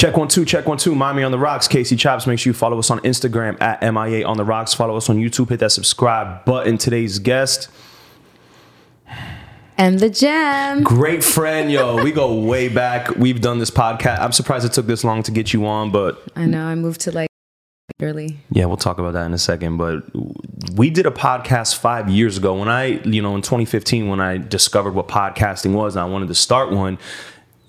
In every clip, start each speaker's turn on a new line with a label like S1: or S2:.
S1: Check one, two, check one, two. Miami on the Rocks. Casey Chops. Make sure you follow us on Instagram at MIA on the Rocks. Follow us on YouTube. Hit that subscribe button. Today's guest,
S2: And the gem.
S1: great friend, yo. We go way back. We've done this podcast. I'm surprised it took this long to get you on, but
S2: I know. I moved to like early.
S1: yeah, we'll talk about that in a second. But we did a podcast five years ago when I, you know, in 2015 when I discovered what podcasting was and I wanted to start one.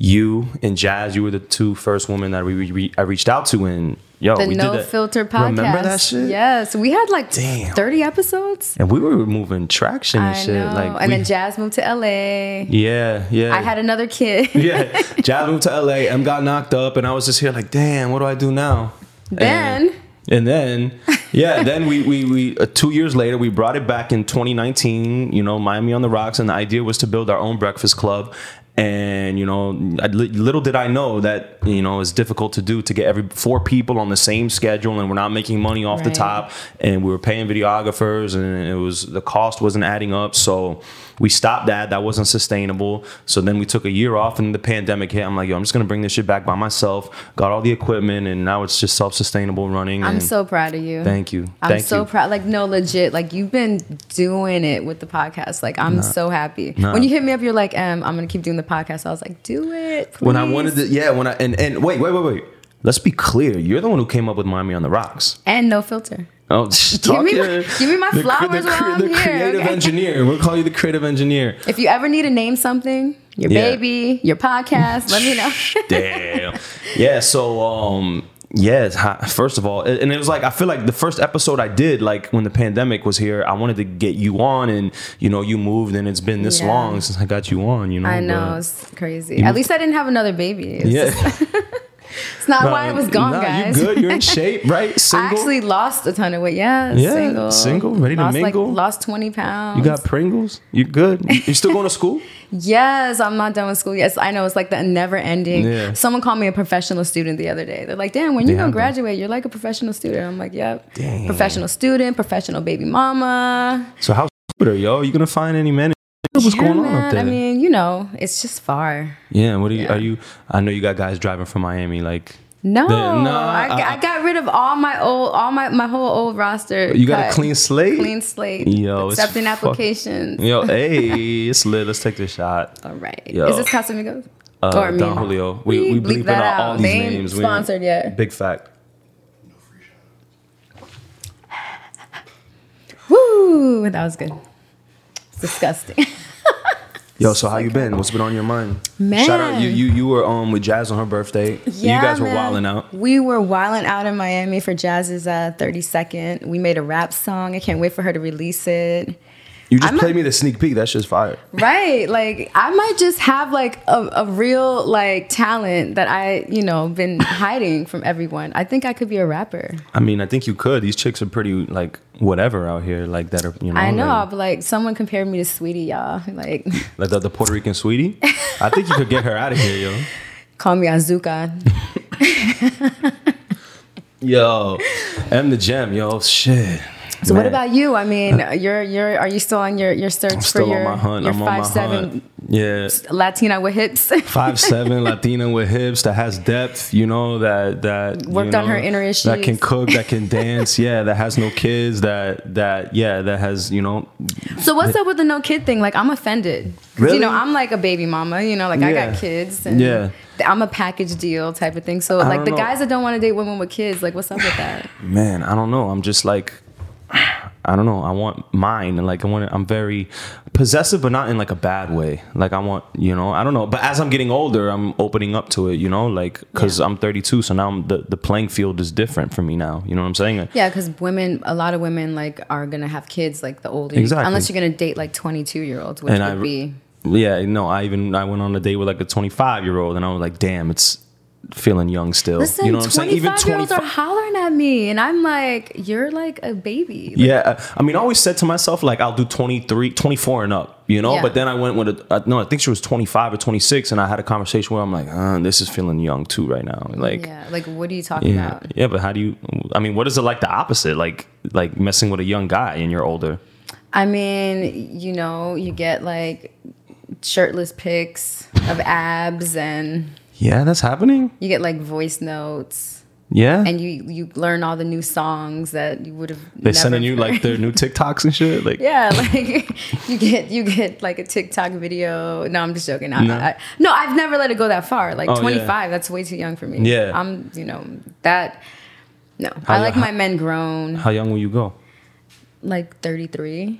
S1: You and Jazz, you were the two first women that we, we I reached out to, and yo,
S2: The
S1: we
S2: No
S1: did that.
S2: Filter podcast.
S1: Remember that shit?
S2: Yes. We had like
S1: Damn.
S2: 30 episodes.
S1: And we were moving traction and
S2: I
S1: shit.
S2: know.
S1: Like,
S2: and
S1: we-
S2: then Jazz moved to LA.
S1: yeah, yeah.
S2: I had another kid.
S1: yeah. Jazz moved to LA. M got knocked up, and I was just here like, damn, what do I do now?
S2: then
S1: And then, yeah, then we we we uh, two years later we brought it back in 2019. You know, Miami on the Rocks, and the idea was to build our own breakfast club. And you know, I, little did I know that you know it's difficult to do to get every four people on the same schedule, and we're not making money off the top, and we were paying videographers, and it was the cost wasn't adding up. So we stopped that. That wasn't sustainable. So then we took a year off, and the pandemic hit. I'm like, yo, I'm just gonna bring this shit back by myself. Got all the equipment, and now it's just self-sustainable running.
S2: I'm so proud of you.
S1: Thank you.
S2: I'm
S1: Thank
S2: so
S1: you.
S2: proud. Like, no, legit. Like, you've been doing it with the podcast. Like, I'm so happy.
S1: Nah.
S2: When you hit me up, you're like, um, I'm going to keep doing the podcast. I was like, do it.
S1: When I wanted to, yeah, when I and and wait, wait, wait, wait. Let's be clear. You're the one who came up with Miami on the Rocks.
S2: And no filter.
S1: Oh, talk
S2: me
S1: your-
S2: give me my
S1: the,
S2: flowers
S1: the,
S2: while I'm
S1: the
S2: here,
S1: creative
S2: okay?
S1: engineer. We'll call you the creative engineer.
S2: If you ever need to name something, your
S1: Yeah.
S2: baby, your podcast, let me know.
S1: Damn. Yeah. So, um, yeah. First of all, and it was like I feel like the first episode I did, like when the pandemic was here, I wanted to get you on, and you know, you moved, and it's been this
S2: Yeah.
S1: long since I got you on. You know.
S2: I know. It's crazy. At least I didn't have another baby. It's,
S1: Yeah.
S2: it's not why I was gone,
S1: nah,
S2: guys.
S1: You good? You're in shape, right? Single.
S2: I actually lost a ton of weight. Yeah,
S1: Yeah,
S2: single.
S1: single, ready to
S2: lost,
S1: mingle.
S2: Like, lost 20 pounds.
S1: you got Pringles. You good? You still going to school?
S2: Yes, I'm not done with school. Yes, I know. It's like the never ending.
S1: Yeah.
S2: Someone called me a professional student the other day. They're like, damn, when you gonna graduate, you're like a professional student. I'm like, yep.
S1: Damn.
S2: Professional student, professional baby mama.
S1: So how's Twitter, yo? You gonna find any men? What's
S2: Yeah,
S1: going on
S2: man.
S1: up there?
S2: I mean, you know, it's just far.
S1: yeah. What are you?
S2: Yeah.
S1: Are you? I know you got guys driving from Miami. Like
S2: No,
S1: The- nah,
S2: I, got-
S1: I-
S2: I got rid of all my old, all my my whole old roster.
S1: you got a clean slate.
S2: clean slate.
S1: Yo, it's
S2: accepting
S1: fuck-
S2: applications.
S1: Yo, hey, it's lit. Let's take this shot.
S2: All right.
S1: Yo.
S2: Is this Casamigos?
S1: Uh,
S2: or me?
S1: Don Julio. We we,
S2: bleep
S1: bleeping
S2: that
S1: out all these
S2: They
S1: names. We-
S2: sponsored yet.
S1: Big fact.
S2: Woo! That was good. Disgusting.
S1: Yo, so how you been? What's been on your mind?
S2: Man.
S1: Shout out you you you were um with Jazz on her birthday. Yeah, you guys were
S2: man.
S1: wilding out.
S2: We were wilding out in Miami for Jazz's uh, 32nd. We made a rap song. I can't wait for her to release it.
S1: You just
S2: I'm
S1: played me the sneak peek. That's just fire.
S2: Right. Like I might just have like a, a real like talent that I, you know, been hiding from everyone. I think I could be a rapper.
S1: I mean, I think you could. These chicks are pretty like whatever out here, like that are you know.
S2: I know,
S1: like-
S2: but like someone compared me to Saweetie, y'all. Like
S1: Like the, the Puerto Rican Saweetie. I think you could get her out of here, yo.
S2: call me Azuka.
S1: Yo, M the gem, yo. Shit.
S2: So what about you? I mean, you're you're are you still on your your search
S1: I'm
S2: for
S1: still
S2: your
S1: on my hunt.
S2: your
S1: I'm on
S2: five
S1: my
S2: seven
S1: hunt. Yeah.
S2: Latina with hips?
S1: Five seven Latina with hips that has depth, you know that that you
S2: Worked on her inner issues
S1: That can cook, that can dance, yeah. That has no kids, that that yeah, that has you know.
S2: So what's up with the no kid thing? Like I'm offended
S1: Really?
S2: You know, I'm like a baby mama. You know, like I got kids. And
S1: Yeah.
S2: I'm a package deal type of thing. So like the
S1: know.
S2: guys that don't want to date women with kids, like what's up with that?
S1: Man, I don't know. I'm just like. I don't know. I want mine, and like I want. I'm very possessive, but not in like a bad way. Like I want, you know. I don't know. But as I'm getting older, I'm opening up to it. You know, like because
S2: Yeah.
S1: I'm 32, so now I'm, the the playing field is different for me now. You know what I'm saying?
S2: Yeah, because women, a lot of women like are gonna have kids like the older,
S1: Exactly.
S2: unless you're gonna date like 22 year olds, which
S1: And
S2: would
S1: I-
S2: be.
S1: Yeah, no, I even I went on a date with like a 25 year old, and I was like, damn, it's feeling young still.
S2: Listen,
S1: you know what I'm saying?
S2: 25 year olds are hollering at me, and I'm like, you're like a baby. Like,
S1: Yeah, I mean, I always said to myself like I'll do 23, 24 and up, you know.
S2: Yeah.
S1: But then I went with a no, I think she was 25 or 26, and I had a conversation where I'm like, uh, this is feeling young too right now. Like,
S2: yeah, like what are you talking
S1: yeah,
S2: about?
S1: yeah. But how do you? I mean, what is it like the opposite? Like, like messing with a young guy and you're older.
S2: I mean, you know, you get like shirtless pics of abs and
S1: Yeah, that's happening.
S2: You get like voice notes.
S1: Yeah.
S2: and you you learn all the new songs that you would have.
S1: They sending you like their new TikToks and shit. Like
S2: yeah, like you get you get like a TikTok video. No, I'm just joking. I,
S1: No.
S2: I, no, I've never let it go that far. Like
S1: Oh, yeah.
S2: 25, that's way too young for me.
S1: Yeah.
S2: I'm you know that. No,
S1: How
S2: I like my men grown,
S1: how young will you go?
S2: like 33,
S1: Mm.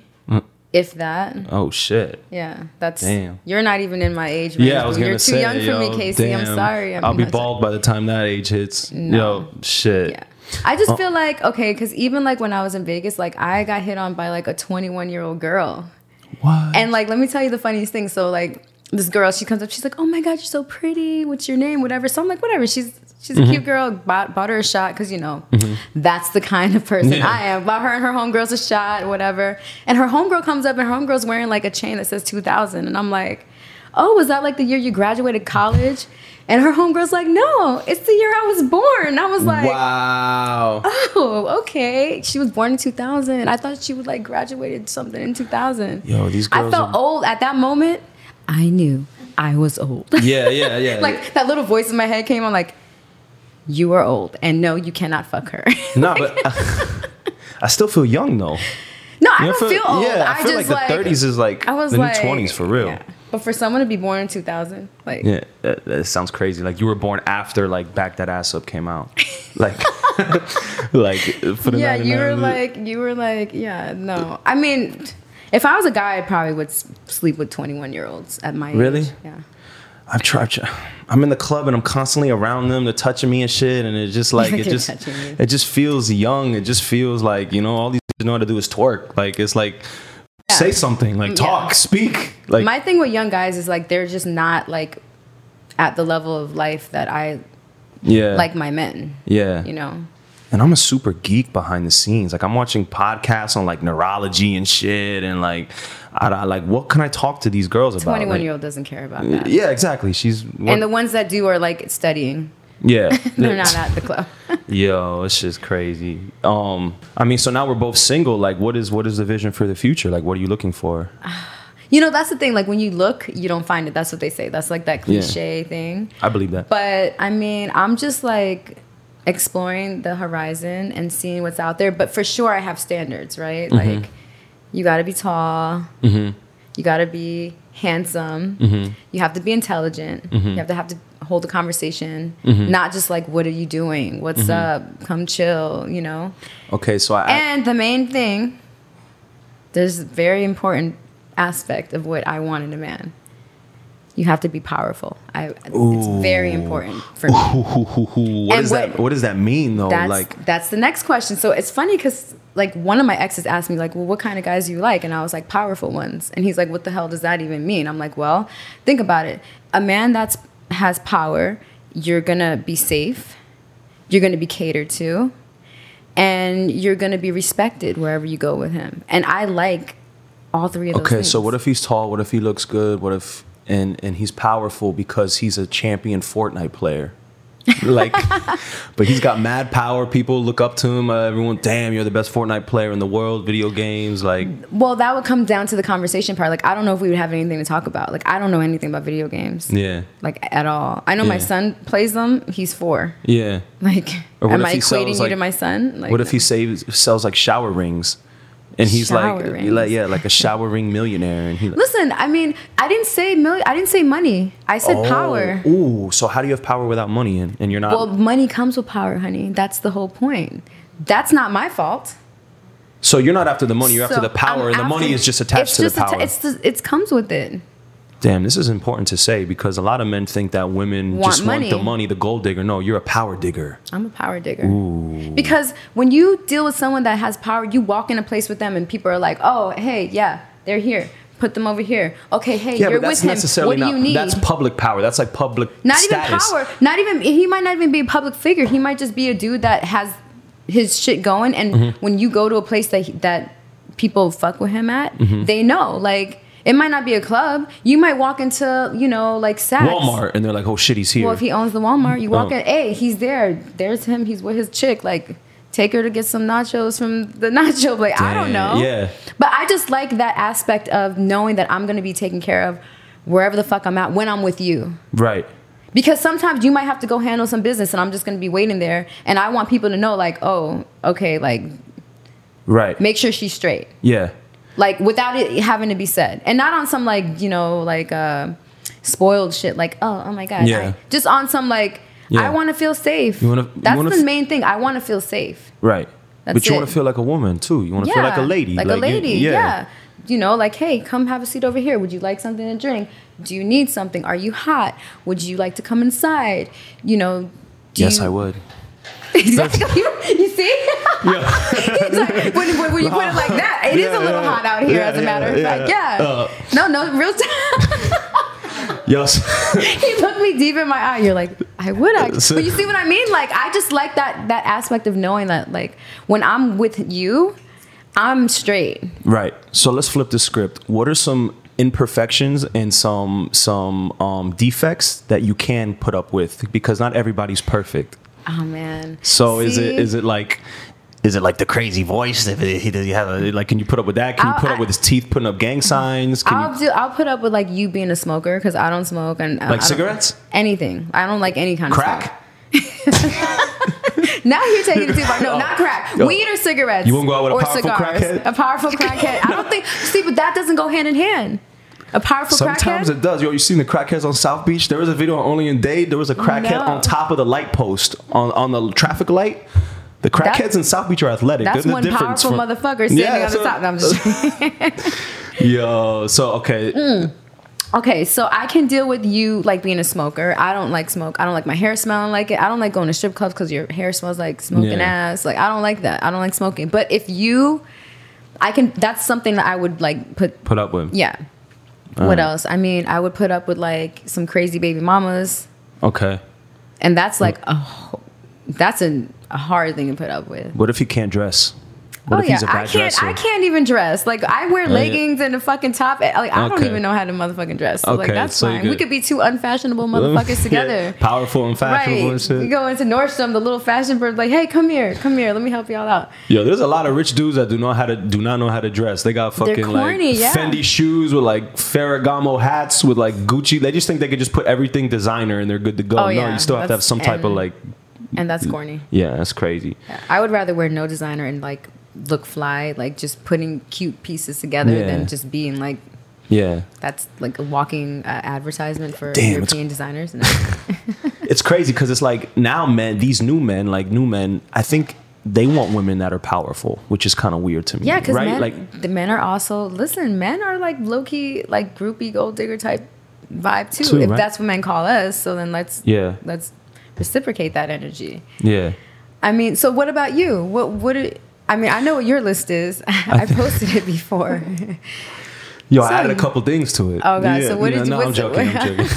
S2: If that.
S1: Oh shit.
S2: Yeah, that's.
S1: Damn.
S2: You're not even in my age range.
S1: Yeah, I was gonna
S2: You're too
S1: say.
S2: young for me, Casey. I'm sorry. I'm
S1: I'll be bald by the time that age hits. Yo, shit.
S2: Yeah. I
S1: Oh.
S2: just uh, feel like okay, because even like when I was in Vegas, like I got hit on by like a 21 year old girl.
S1: What?
S2: And like, let me tell you the funniest thing. So like, this girl, she comes up, she's like, "Oh my god, you're so pretty. What's your name? Whatever." So I'm like, "Whatever." She's she's
S1: Mm-hmm.
S2: a cute girl. Bought bought her a shot because you know that's the kind of person
S1: Yeah.
S2: I am. Bought her and her homegirls a shot, whatever. And her homegirl comes up, and her homegirl's wearing like a chain that says 2000, and I'm like, "Oh, was that like the year you graduated college?" And her homegirl's like, "No, it's the year I was born." I was like,
S1: wow.
S2: Oh, okay. She was born in 2000. I thought she would like graduated something in 2000.
S1: Yo, these girls.
S2: I felt
S1: are-
S2: old at that moment. I knew I was old.
S1: Yeah, yeah, yeah.
S2: like that little voice in my head came on like, you are old, and no, you cannot fuck her.
S1: no, but uh, I still feel young though.
S2: no, I
S1: You
S2: don't
S1: feel-
S2: feel old.
S1: Yeah, I,
S2: I,
S1: feel
S2: just
S1: like the 30s is like
S2: I was
S1: the
S2: like,
S1: new 20s for real.
S2: yeah. But for someone to be born in 2000, like
S1: Yeah, that, that sounds crazy. Like you were born after like "Back That Ass Up" came out. Like, like for the
S2: yeah, you were like, you were like, yeah, no. I mean, if I was a guy, I probably would sleep with 21 year olds at my age.
S1: Really?
S2: age. Yeah.
S1: I've tried. I'm in the club and I'm constantly around them. They're touching me and shit, and it's just like it just it just feels young. It just feels like you know all these know how to do is twerk. Like it's like say something, like mm, talk,
S2: Yeah.
S1: speak. Like
S2: My thing with young guys is like they're just not like at the level of life that I
S1: yeah,
S2: like my men.
S1: yeah.
S2: You know.
S1: And I'm a super geek behind the scenes. Like I'm watching podcasts on like neurology and shit, and like I, I like what can I talk to these girls about?
S2: 21
S1: Like,
S2: year old doesn't care about that.
S1: Yeah, exactly. She's
S2: And the ones that do are like studying.
S1: yeah.
S2: They're not at the club.
S1: Yo, it's just crazy. Um, I mean, so now we're both single. Like, what is what is the vision for the future? Like, what are you looking for?
S2: you know, that's the thing. Like when you look, you don't find it. That's what they say. That's like that cliche thing.
S1: I believe that.
S2: But I mean, I'm just like exploring the horizon and seeing what's out there. But for sure, I have standards, right?
S1: Mm-hmm.
S2: Like, you got to be tall. You got to be handsome.
S1: Mm-hmm.
S2: You have to be intelligent. You have to have to hold a conversation,
S1: Mm-hmm.
S2: not just like, "What are you doing? What's up? Come chill." You know.
S1: okay, so I, I
S2: And the main thing, there's a very important aspect of what I want in a man. You have to be powerful. I, it's very important for me.
S1: Hoo. What does
S2: what-
S1: that what does that mean though?
S2: That's
S1: like,
S2: that's the next question. So it's funny because like one of my exes asked me like, well, what kind of guys do you like? And I was like, powerful ones. And he's like, what the hell does that even mean? I'm like, well, think about it. A man that's has power, you're gonna be safe, you're gonna be catered to, and you're gonna be respected wherever you go with him. And I like all three of those.
S1: okay,
S2: things.
S1: so what if he's tall? What if he looks good? What if and and he's powerful because he's a champion Fortnite player? like, but he's got mad power. People look up to him. Uh, everyone, damn, you're the best Fortnite player in the world. Video games, like,
S2: Well, that would come down to the conversation part. Like, I don't know if we would have anything to talk about. Like, I don't know anything about video games.
S1: yeah,
S2: Like at all. I know my son plays them. He's four.
S1: yeah.
S2: Like, am I equating
S1: sells,
S2: you
S1: like-
S2: to my son? Like,
S1: What if he saves sells like shower rings, and he's like, like, yeah, like a showering millionaire, and he.
S2: Listen, I mean, I didn't say million. I didn't say money. I said oh, power.
S1: Oh, Ooh, so how do you have power without money, and, and you're not?
S2: Well, money comes with power, honey. That's the whole point. That's not my fault.
S1: so you're not after the money, you're after the power,
S2: I'm
S1: and the money is just attached to
S2: just
S1: the
S2: atta-
S1: power.
S2: it's the, it comes with it.
S1: Damn, this is important to say because a lot of men think that women
S2: Want
S1: just want the
S2: money.
S1: money, the gold digger. No, you're a power digger.
S2: I'm a power digger. Ooh. Because when you deal with someone that has power, you walk in a place with them and people are like, oh, hey, yeah, they're here. Put them over here. Okay, hey,
S1: Yeah,
S2: you're
S1: but that's
S2: with him.
S1: necessarily
S2: What do you need?
S1: That's public power. That's like public
S2: not
S1: status.
S2: even power. Not even he might not even be a public figure. He might just be a dude that has his shit going. And
S1: Mm-hmm.
S2: when you go to a place that that people fuck with him at,
S1: Mm-hmm.
S2: they know. Like it might not be a club. You might walk into you know like Saks.
S1: Walmart, and they're like, "Oh shit, he's here."
S2: Well, if he owns the Walmart, you walk
S1: Oh.
S2: in. Hey, he's there. There's him. He's with his chick. Like. Take her to get some nachos from the nacho place. I don't know.
S1: yeah.
S2: But I just like that aspect of knowing that I'm going to be taken care of wherever the fuck I'm at when I'm with you
S1: right.
S2: because sometimes you might have to go handle some business and I'm just going to be waiting there and I want people to know like, "Oh, okay, like
S1: Right.
S2: make sure she's straight."
S1: yeah.
S2: Like without it having to be said. And not on some like, you know, like uh spoiled shit like, "Oh, oh my god."
S1: Yeah.
S2: I- just on some like
S1: Yeah.
S2: I want to feel safe.
S1: You wanna- you
S2: That's
S1: wanna
S2: the
S1: f-
S2: main thing. I want to feel safe.
S1: Right.
S2: That's
S1: but you want to feel like a woman too. You want to feel like a lady.
S2: Like, a
S1: you-
S2: lady, yeah. You know, like, hey, come have a seat over here. Would you like something to drink? Do you need something? Are you hot? Would you like to come inside? You know,
S1: Yes,
S2: you,
S1: I would.
S2: Exactly. you see?
S1: Yeah.
S2: It's like, when, when, when you put it like that, it is
S1: Yeah,
S2: a little
S1: yeah.
S2: hot out here,
S1: Yeah,
S2: as a matter of fact.
S1: yeah.
S2: Yeah.
S1: Uh.
S2: no, no, real time.
S1: yes.
S2: he looked me deep in my eye. You're like, I would actually.
S1: So-
S2: but you see what I mean? Like, I just like that that aspect of knowing that, like, when I'm with you, I'm straight.
S1: right. So let's flip the script. What are some imperfections and some some um, defects that you can put up with? Because not everybody's perfect.
S2: Oh man.
S1: So is it
S2: See?
S1: is it like is it like the crazy voice? If he does you have a, like can you put up with that? Can you
S2: I'll-
S1: put up
S2: I-
S1: with his teeth putting up gang signs? Can
S2: I'll
S1: you
S2: do. I'll put up with like you being a smoker because I don't smoke and uh,
S1: like cigarettes?
S2: anything. I don't like any kind of
S1: Crack?
S2: Now you're taking it too far. No, not crack.
S1: Yo.
S2: Weed or cigarettes.
S1: You wouldn't go out with a powerful
S2: cigars.
S1: crackhead?
S2: A powerful crackhead. I don't think. See, but that doesn't go hand in hand. A powerful
S1: Sometimes
S2: crackhead.
S1: it does. Yo, you seen the crackheads on South Beach? There was a video on Only in Dade. There was a crackhead
S2: No.
S1: on top of the light post on, on the traffic light. The crackheads
S2: That's-
S1: in South Beach are athletic.
S2: That's one
S1: difference
S2: powerful
S1: from-
S2: motherfucker standing
S1: Yeah,
S2: on the top. No, I'm just
S1: Yo, so okay,
S2: Mm. Okay, so I can deal with you like being a smoker. I don't like smoke. I don't like my hair smelling like it. I don't like going to strip clubs because your hair smells like smoking
S1: Yeah.
S2: ass. Like I don't like that. I don't like smoking. But if you, I can. That's something that I would like put.
S1: put up with.
S2: Yeah. Uh. what else? I mean, I would put up with like some crazy baby mamas,
S1: Okay.
S2: and that's mm. like a, that's a, a hard thing to put up with.
S1: What if he can't dress? What
S2: oh yeah, I can't.
S1: dresser?
S2: I can't even dress. Like I wear oh,
S1: yeah.
S2: leggings and a fucking top. Like I don't even know how to motherfucking dress. So like that's
S1: so
S2: fine. We could be two unfashionable motherfuckers together.
S1: Powerful and fashionable
S2: Right.
S1: and shit.
S2: You go into Nordstrom, the little fashion bird, like, hey, come here, come here, let me help y'all out.
S1: Yo, there's a lot of rich dudes that do not how to do not know how to dress. They got fucking
S2: corny,
S1: like
S2: yeah.
S1: Fendi shoes with like Ferragamo hats with like Gucci. They just think they could just put everything designer and they're good to go.
S2: Oh,
S1: no,
S2: yeah.
S1: you still have to have some type of like
S2: And that's corny.
S1: yeah, that's crazy.
S2: I would rather wear no designer and like look fly, like just putting cute pieces together
S1: Yeah.
S2: than just being like
S1: Yeah.
S2: that's like a walking uh, advertisement for
S1: Damn,
S2: European designers. No.
S1: It's crazy because it's like now men, these new men, like new men, I think they want women that are powerful, which is kind of weird to me.
S2: yeah, because
S1: right?
S2: men,
S1: like
S2: the men are also listen. Men are like low key, like groupie gold digger type vibe too.
S1: Too,
S2: if
S1: right?
S2: that's what men call us, so then let's
S1: Yeah.
S2: let's reciprocate that energy.
S1: yeah.
S2: I mean, so what about you? What would it? I mean, I know what your list is. I posted it before.
S1: Yo, I added a couple things to it.
S2: Oh, God, so what did you-
S1: No, I'm joking. I'm joking.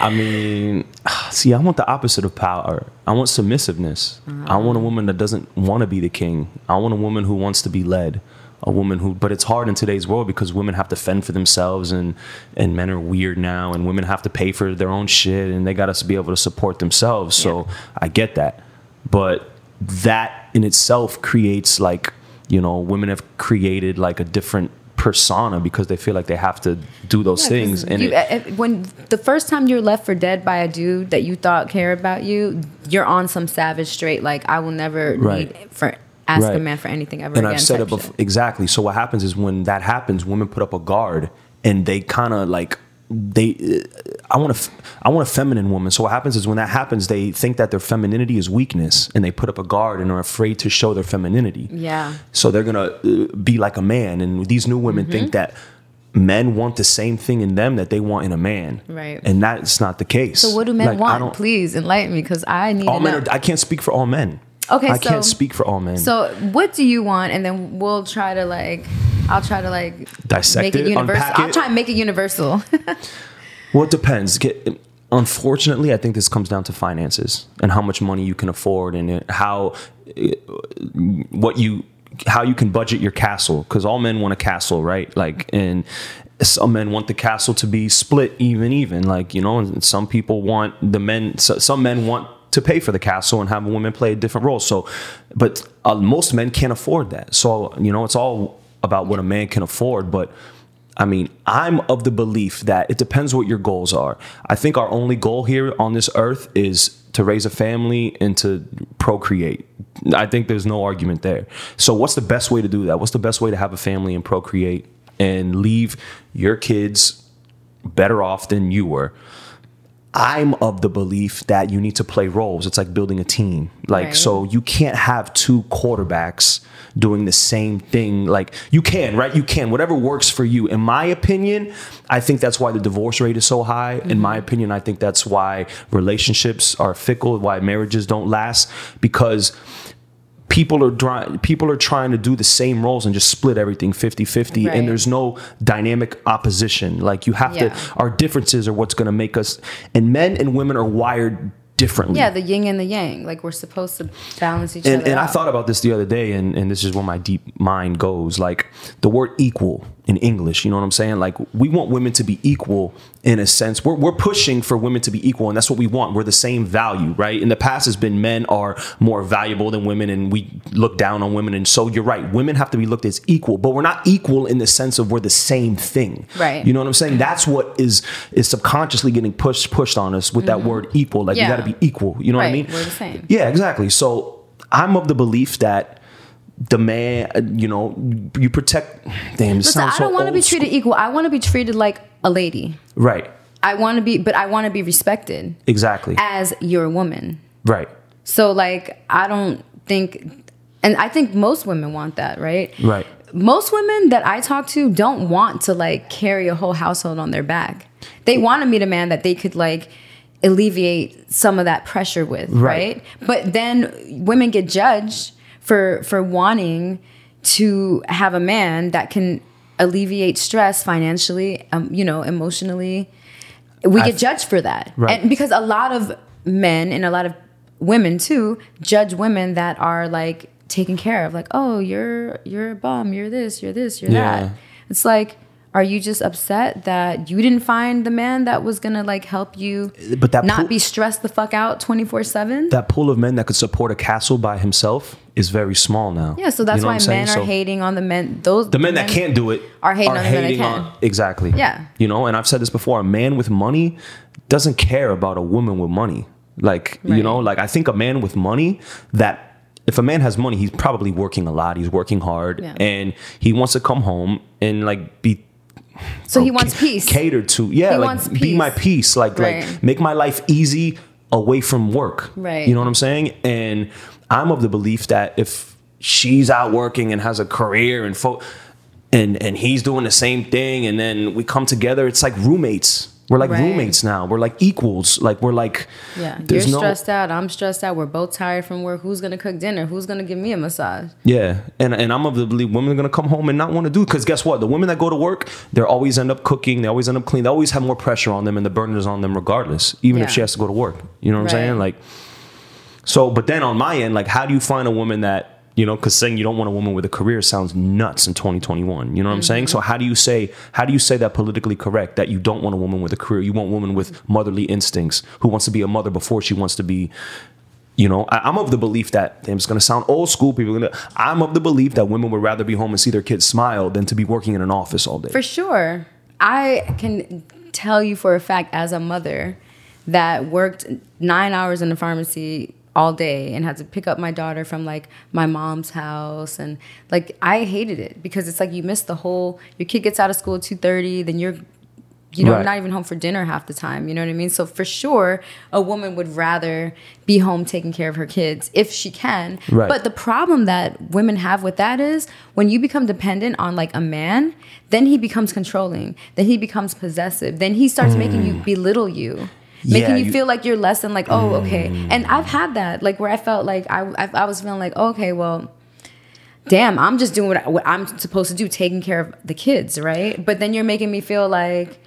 S1: I mean, see, I want the opposite of power. I want submissiveness. I want a oh. woman that doesn't want to be the king. I want a woman who wants to be led. A woman who, but it's hard in today's world because women have to fend for themselves, and and men are weird now, and women have to pay for their own shit, and they got to be able to support themselves. So I get that, but that in itself creates like you know women have created like a different persona because they feel like they have to do those
S2: Yeah,
S1: things and
S2: you,
S1: it,
S2: uh, uh, when the first time you're left for dead by a dude that you thought cared about you, you're on some savage straight. Like I will never
S1: Right.
S2: need for ask a man for anything ever
S1: and
S2: again.
S1: I've said it before exactly. So what happens is when that happens, women put up a guard and they kind of like they. I want a, I want a feminine woman. So what happens is when that happens, they think that their femininity is weakness, and they put up a guard and are afraid to show their femininity.
S2: Yeah.
S1: So they're gonna uh, be like a man, and these new women
S2: Mm-hmm.
S1: think that men want the same thing in them that they want in a man,
S2: Right.
S1: And that's not the case.
S2: So what do men
S1: Like,
S2: want? Please enlighten me because I need
S1: All men are. I can't speak for all men.
S2: Okay,
S1: I
S2: so-
S1: can't speak for all men.
S2: so what do you want? And then we'll try to like, I'll try to like
S1: Dissect
S2: make it,
S1: it,
S2: universal. I'll try and make it universal.
S1: Well, it depends. Get, unfortunately, I think this comes down to finances and how much money you can afford and how uh, what you how you can budget your castle. Because all men want a castle, right? Like, and some men want the castle to be split even, even. Like, you know, and some people want the men. So, some men want to pay for the castle and have women play a different role. So, but uh, most men can't afford that. So, you know, it's all about what a man can afford, but. I mean, I'm of the belief that it depends what your goals are. I think our only goal here on this earth is to raise a family and to procreate. I think there's no argument there. So, what's the best way to do that? What's the best way to have a family and procreate and leave your kids better off than you were? I'm of the belief that you need to play roles. It's like building a team. Like,
S2: Right.
S1: so you can't have two quarterbacks doing the same thing. Like, you can, right? You can. Whatever works for you. In my opinion, I think that's why the divorce rate is so high. In mm-hmm. my opinion, I think that's why relationships are fickle, why marriages don't last, because people are trying people are trying to do the same roles and just split everything 50-50
S2: Right.
S1: and there's no dynamic opposition like you have
S2: Yeah.
S1: to our differences are what's going to make us and men and women are wired differently
S2: Yeah, the yin and the yang. Like we're supposed to balance each
S1: and,
S2: other.
S1: and I thought about this the other day, and, and this is where my deep mind goes. Like the word equal in English, you know what I'm saying? Like we want women to be equal in a sense. We're, we're pushing for women to be equal, and that's what we want. We're the same value, right? In the past, has been men are more valuable than women, and we look down on women. And so you're right, women have to be looked as equal, but we're not equal in the sense of we're the same thing,
S2: Right.
S1: You know what I'm saying? That's what is is subconsciously getting pushed pushed on us with that word equal. Like
S2: Mm-hmm. Yeah.
S1: you got to be equal. You know what I mean?
S2: we're the same.
S1: Yeah, exactly. So I'm of the belief that the man, uh, you know, you protect. Damn,
S2: Listen, I don't want to be
S1: old school.
S2: treated equal. I want to be treated like a lady.
S1: Right.
S2: I want to be, but I want to be respected
S1: Exactly.
S2: as your woman.
S1: Right.
S2: So like, I don't think, and I think most women want that, right?
S1: Right.
S2: Most women that I talk to don't want to like carry a whole household on their back. They want to meet a man that they could like alleviate some of that pressure with,
S1: Right.
S2: right? But then women get judged for for wanting to have a man that can alleviate stress financially, um, you know, emotionally. We get judged for that,
S1: Right.
S2: and because a lot of men and a lot of women too judge women that are like taken care of, like, oh, you're you're a bum, you're this, you're this, you're
S1: Yeah.
S2: that. It's like. Are you just upset that you didn't find the man that was gonna like help you
S1: But that
S2: not
S1: pool-
S2: be stressed the fuck out 24 7
S1: That pool of men that could support a castle by himself is very small now.
S2: yeah so that's
S1: You know
S2: why men
S1: saying?
S2: are
S1: So
S2: hating on the men those
S1: The men that can't do it
S2: are hating on the men that can.
S1: exactly.
S2: Yeah.
S1: You know, and I've said this before. A man with money doesn't care about a woman with money. Like you know, like I think a man with money that if a man has money, he's probably working a lot. He's working hard,
S2: Yeah.
S1: and he wants to come home and like be
S2: so he
S1: oh,
S2: wants peace
S1: catered to. Yeah,
S2: He
S1: like
S2: wants
S1: be my peace. Like
S2: Right.
S1: like make my life easy away from work.
S2: Right.
S1: You know what I'm saying? And I'm of the belief that if she's out working and has a career and fo- and and he's doing the same thing, and then we come together, it's like roommates. We're like
S2: Right.
S1: roommates now. We're like equals. Like we're like
S2: yeah you're
S1: no
S2: stressed out i'm stressed out we're both tired from work who's gonna cook dinner who's gonna give me a massage
S1: Yeah, and and I'm of the belief women are gonna come home and not want to do because guess what? The women that go to work, they always end up cooking. They always end up cleaning. They always have more pressure on them, and the burden is on them regardless, even if she has to go to work. You know what I'm saying? Like, so, but then on my end, like, how do you find a woman that you know? Because saying you don't want a woman with a career sounds nuts in 2021. You know what I'm saying?
S2: Mm-hmm.
S1: So how do you say how do you say that politically correct that you don't want a woman with a career? You want a woman with motherly instincts who wants to be a mother before she wants to be you know, I, I'm of the belief that damn, it's going to sound old school. People, gonna, I'm of the belief that women would rather be home and see their kids smile than to be working in an office all day.
S2: for sure i can tell you for a fact as a mother that worked nine hours in the pharmacy all day and had to pick up my daughter from like my mom's house. And like i hated it because it's like you miss the whole your kid gets out of school at 2.30 then you're you know
S1: Right.
S2: not even home for dinner half the time you know what i mean? So for sure a woman would rather be home taking care of her kids if she can.
S1: Right.
S2: but the problem that women have with that is when you become dependent on like a man then he becomes controlling then he becomes possessive then he starts making you mm. belittle you making
S1: Mm. Yeah,
S2: you,
S1: you-
S2: feel like you're less than like oh okay and i've had that like where i felt like i i, I was feeling like oh, okay well damn i'm just doing what, what i'm supposed to do taking care of the kids right but then you're making me feel like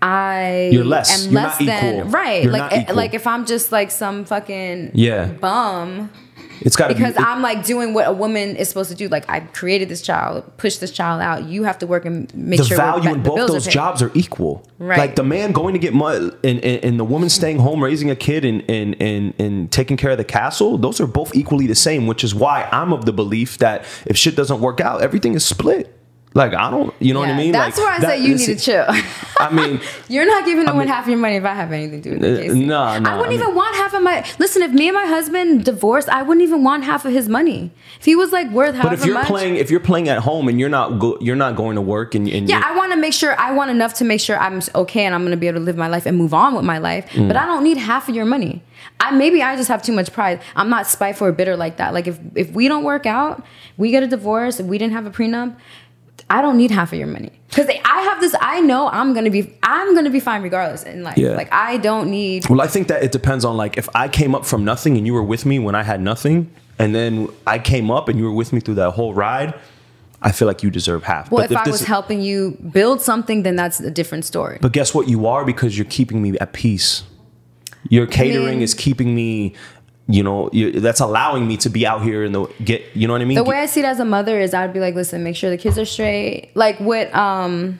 S2: I
S1: You're less.
S2: am
S1: You're
S2: less
S1: not
S2: than
S1: equal.
S2: right.
S1: You're
S2: like eh, like if I'm just like some fucking
S1: Yeah.
S2: bum
S1: It's got to be.
S2: because I'm like doing what a woman is supposed to do. Like I created this child, pushed this child out. You have to work and make
S1: the
S2: sure
S1: value in both
S2: bills are
S1: those jobs are equal.
S2: Right.
S1: Like the man going to get money and, and, and the woman staying home raising a kid and, and, and, and taking care of the castle, those are both equally the same, which is why I'm of the belief that if shit doesn't work out, everything is split. Like I don't, you know what I mean?
S2: That's
S1: like,
S2: where I
S1: that-
S2: say you need to chill.
S1: I mean,
S2: You're not giving
S1: mean-
S2: half your money if I have anything to do with it. Casey.
S1: no, no,
S2: I wouldn't
S1: I
S2: even
S1: mean-
S2: want half of my. Listen, if me and my husband divorced, I wouldn't even want half of his money. If he was like worth
S1: half.
S2: but
S1: if you're
S2: much.
S1: playing, if you're playing at home and you're not go, you're not going to work and, and
S2: yeah, I want to make sure I want enough to make sure I'm okay and I'm going to be able to live my life and move on with my life.
S1: Mm.
S2: But I don't need half of your money. I maybe I just have too much pride. I'm not spiteful or bitter like that. Like if if we don't work out, we get a divorce, if we didn't have a prenup, I don't need half of your money because I have this. I know I'm gonna be I'm gonna be fine regardless in life.
S1: Yeah.
S2: Like I don't need.
S1: Well, I think that it depends on like if I came up from nothing and you were with me when I had nothing, and then I came up and you were with me through that whole ride. I feel like you deserve half.
S2: Well, if, I
S1: this
S2: was
S1: is-
S2: helping you build something, then that's a different story.
S1: But guess what? You are because you're keeping me at peace. Your catering
S2: mean-
S1: is keeping me. You know, you, that's allowing me to be out here and the get. You know what I mean?
S2: the way I see it as a mother is I'd be like, listen, make sure the kids are straight. Like what um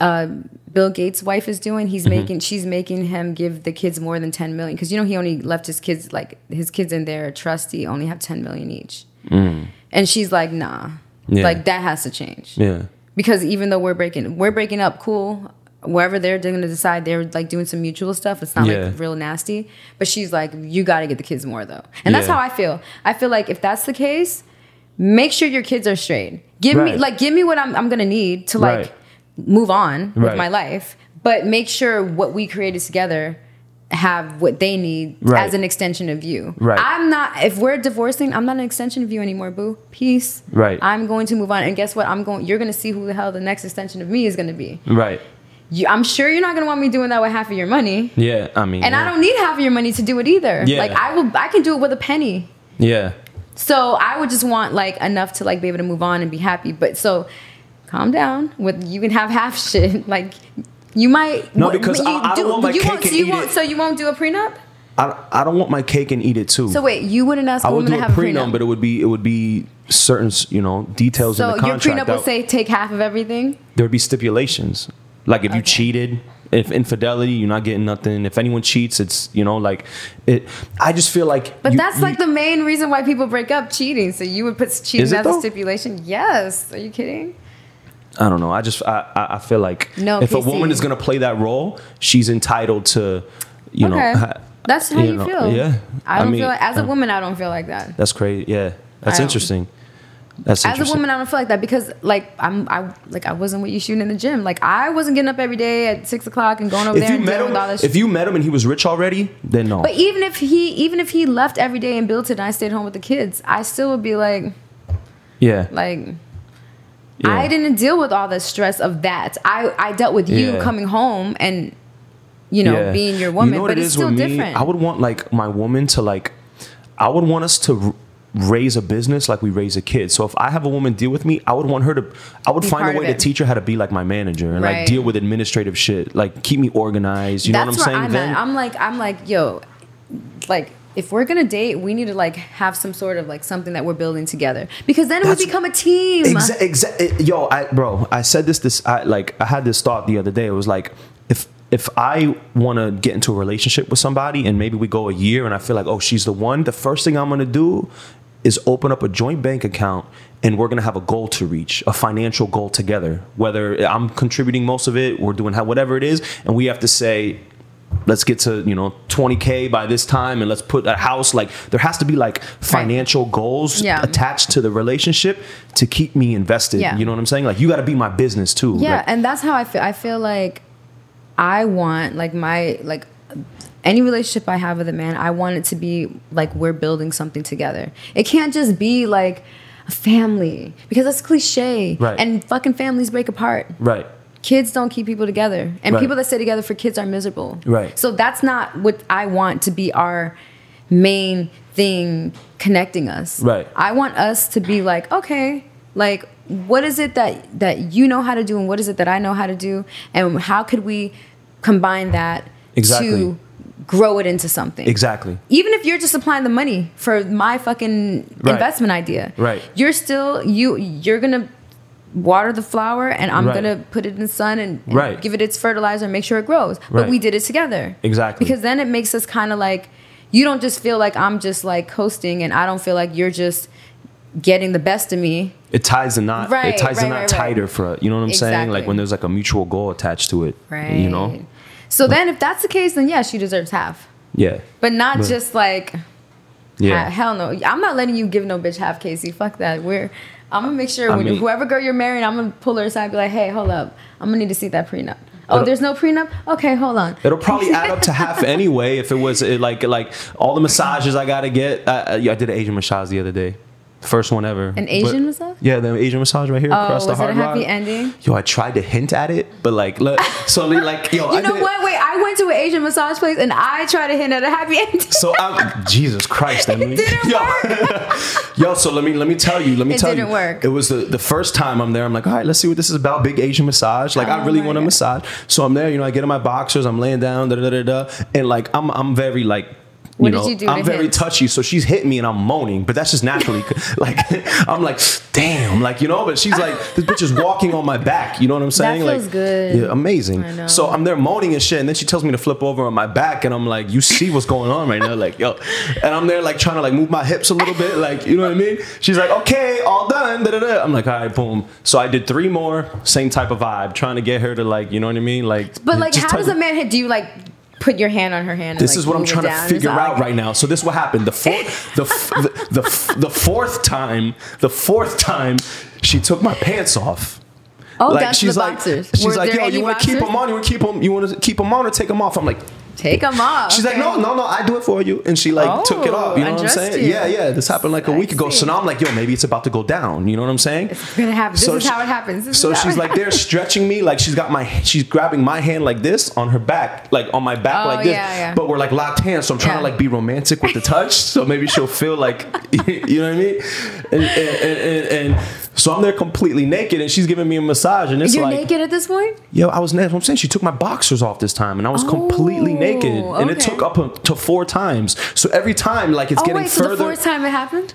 S2: uh Bill Gates' wife is doing, he's
S1: Mm-hmm.
S2: making she's making him give the kids more than 10 million because you know he only left his kids like his kids in their trustee only have 10 million each. And she's like, nah.
S1: Mm. Yeah.
S2: Like that has to change.
S1: yeah.
S2: Because even though we're breaking we're breaking up, cool. Wherever they're going to decide they're like doing some mutual stuff. It's not
S1: Yeah.
S2: like real nasty. But she's like, you got to get the kids more though. And that's how I feel. I feel like if that's the case, make sure your kids are straight. Give me like give me what I'm I'm gonna need to like
S1: Right.
S2: move on with
S1: Right.
S2: my life. But make sure what we created together have what they need
S1: Right.
S2: as an extension of you.
S1: Right.
S2: I'm not if we're divorcing, I'm not an extension of you anymore, boo. Peace.
S1: Right.
S2: I'm going to move on. And guess what? I'm going you're gonna see who the hell the next extension of me is gonna be.
S1: Right.
S2: You, I'm sure you're not gonna want me doing that with half of your money.
S1: Yeah. I mean.
S2: And
S1: yeah.
S2: I don't need half of your money to do it either.
S1: Yeah.
S2: Like I will I can do it with a penny.
S1: Yeah.
S2: So I would just want like enough to like be able to move on and be happy. But so calm down. With you can have half shit. Like you might
S1: No,
S2: what-
S1: because
S2: you
S1: I- I don't want my
S2: you
S1: cake
S2: won't,
S1: and
S2: so you
S1: eat
S2: won't
S1: it.
S2: so you won't do a prenup?
S1: I, I don't want my cake and eat it too.
S2: So wait, you wouldn't ask
S1: I
S2: a
S1: would do
S2: to
S1: a
S2: have a
S1: prenup,
S2: prenup.
S1: but it would be it would be certain you know details
S2: so
S1: in the contract.
S2: So your prenup would say take half of everything.
S1: there would be stipulations. Like if you cheated, if infidelity, you're not getting nothing. If anyone cheats, it's you know like it. I just feel like.
S2: But
S1: you-
S2: that's
S1: you-
S2: like the main reason why people break up cheating. So you would put cheating as a stipulation? Yes. Are you kidding?
S1: I don't know. I just I I, I feel like
S2: No,
S1: if a woman is gonna play that role, she's entitled to, you know.
S2: okay.
S1: ha-
S2: That's how you,
S1: know,
S2: feel.
S1: Yeah.
S2: I don't
S1: mean,
S2: feel like, as a
S1: uh,
S2: woman, I don't feel like that.
S1: That's crazy. Yeah. That's interesting. That's
S2: As a woman, I don't feel like that because, like, I'm, I like, I wasn't with you shooting in the gym. Like, I wasn't getting up every day at six o'clock and going over
S1: if
S2: there
S1: you
S2: and
S1: met
S2: dealing
S1: him,
S2: with all this.
S1: if you met him and he was rich already, then no.
S2: but even if he, even if he left every day and built it, and I stayed home with the kids, I still would be like,
S1: yeah.
S2: like,
S1: yeah.
S2: I didn't deal with all the stress of that. I, I dealt with you coming home and, you know,
S1: Yeah.
S2: being your woman.
S1: You know
S2: but
S1: it
S2: it's still
S1: with me?
S2: different.
S1: I would want like my woman to like, I would want us to raise a business like we raise a kid. So if I have a woman deal with me, I would want her to. I would
S2: Be
S1: find a way to teach her how to be like my manager and like deal with administrative shit, like keep me organized. You
S2: That's
S1: know what I'm saying?
S2: I'm
S1: Then.
S2: I'm like, I'm like, yo, like if we're gonna date, we need to like have some sort of like something that we're building together because then
S1: That's-
S2: we become a team.
S1: Exa- exa- eh, yo, I, bro, I said this. This, I like, I had this thought the other day. It was like, if if I want to get into a relationship with somebody and maybe we go a year and I feel like, oh, she's the one. The first thing I'm gonna do is open up a joint bank account and we're gonna have a goal to reach, a financial goal together. Whether I'm contributing most of it, we're doing whatever it is, and we have to say. Let's get to you know 20k by this time, and let's put a house. Like there has to be like financial goals
S2: Yeah.
S1: attached to the relationship to keep me invested.
S2: Yeah.
S1: You know what I'm saying? Like you got to be my business too.
S2: Yeah,
S1: Like,
S2: and that's how I feel. I feel like I want like my like any relationship I have with a man, I want it to be like we're building something together. It can't just be like a family because that's cliche.
S1: Right.
S2: And fucking families break apart.
S1: right.
S2: Kids don't keep people together, and
S1: Right.
S2: people that stay together for kids are miserable.
S1: Right.
S2: So that's not what I want to be our main thing connecting us.
S1: Right.
S2: I want us to be like, okay, like what is it that that you know how to do, and what is it that I know how to do, and how could we combine that
S1: Exactly.
S2: to grow it into something?
S1: Exactly.
S2: Even if you're just applying the money for my fucking
S1: Right.
S2: investment idea,
S1: Right.
S2: You're still you. You're gonna water the flower, and I'm
S1: Right.
S2: gonna put it in the sun and, and
S1: Right.
S2: give it its fertilizer and make sure it grows. But
S1: Right.
S2: we did it together,
S1: Exactly.
S2: Because then it makes us kind of like you don't just feel like I'm just like coasting, and I don't feel like you're just getting the best of me.
S1: It ties the knot.
S2: Right,
S1: it ties the knot
S2: right, right.
S1: tighter for you know what I'm saying. Like when there's like a mutual goal attached to it.
S2: Right.
S1: You know.
S2: So then, if that's the case, then yeah, she deserves half.
S1: Yeah.
S2: But not
S1: But-
S2: just like,
S1: Yeah.
S2: hell no. I'm not letting you give no bitch half, Casey. Fuck that. We're. I'm gonna make sure
S1: I
S2: when
S1: mean-
S2: whoever girl you're marrying, I'm gonna pull her aside and be like, hey, hold up. I'm gonna need to see that prenup. Oh, there's no prenup. Okay, hold on.
S1: It'll probably add up to half anyway if it was uh, like like all the massages I gotta get. Uh, yeah, I did an Asian massage the other day, first one ever.
S2: An Asian
S1: But-
S2: massage?
S1: Yeah, the Asian massage right here
S2: Oh,
S1: across the
S2: was it a happy
S1: rock.
S2: ending?
S1: Yo, I tried to hint at it, but like, look, so like, yo,
S2: You
S1: I
S2: know
S1: did-
S2: what? Wait, I went to an Asian massage place and I tried to hint at a happy ending.
S1: So I'm Jesus Christ, Emily.
S2: didn't
S1: yo, yo, so let me let me tell you, let me tell you,
S2: It
S1: tell
S2: didn't
S1: you,
S2: work.
S1: it was the, the first time I'm there. I'm like, all right, let's see what this is about. Big Asian massage. Like, I
S2: Oh
S1: really
S2: my
S1: want a massage. So I'm there, you know, I get in my boxers, I'm laying down, da da da da, da, and like I'm I'm very like. You
S2: What did
S1: know,
S2: you do
S1: I'm very
S2: hint?
S1: touchy, so she's hitting me and I'm moaning, but that's just naturally. like, I'm like, damn, like you know. But she's like, this bitch is walking on my back. You know what I'm saying?
S2: feels
S1: like,
S2: good.
S1: Yeah, amazing. So I'm there moaning and shit, and then she tells me to flip over on my back, and I'm like, you see what's going on right now, like yo, and I'm there like trying to like move my hips a little bit, like you know what I mean. She's like, okay, all done. Da, da, da. I'm like, all right, boom. So I did three more, same type of vibe, trying to get her to like, you know what I mean, like.
S2: But like, how does a man hit? Do you like put your hand on her hand? And,
S1: This
S2: like,
S1: is what I'm trying to figure out
S2: like-
S1: right now. So this is what happened. The fourth, the, f- the, the, f- the fourth time, the fourth time, she took my pants off.
S2: Oh,
S1: like
S2: that's
S1: she's
S2: the
S1: like,
S2: boxers.
S1: she's
S2: Were
S1: like, yo, you want to keep them on? You want to keep them? You want to keep them on or take them off? I'm like,
S2: Take them off.
S1: She's like, no, no, no, I do it for you. And she like took it
S2: Oh,
S1: off. You know what I'm
S2: oh,
S1: saying?
S2: you.
S1: Yeah, yeah. This happened like a week ago. So now I'm like, yo, maybe it's about to go down. You know what I'm saying?
S2: It's gonna happen. This
S1: So
S2: is
S1: she-
S2: how it happens. This
S1: so she's like, they're stretching me, like she's got my, she's grabbing my hand like this on her back, like on my back
S2: Oh,
S1: like this.
S2: yeah, yeah.
S1: But we're like locked hands, so I'm trying to like be romantic with the touch, so maybe she'll feel like, you know what I mean? And, and, and, and so I'm there completely naked, and she's giving me a massage, and it's
S2: You're
S1: like,
S2: naked at this point.
S1: Yo, I was naked. I'm saying she took my boxers off this time, and I was completely
S2: Oh,
S1: naked, and it took up to four times. So every time, like it's
S2: Oh
S1: getting
S2: wait, so the fourth time it happened?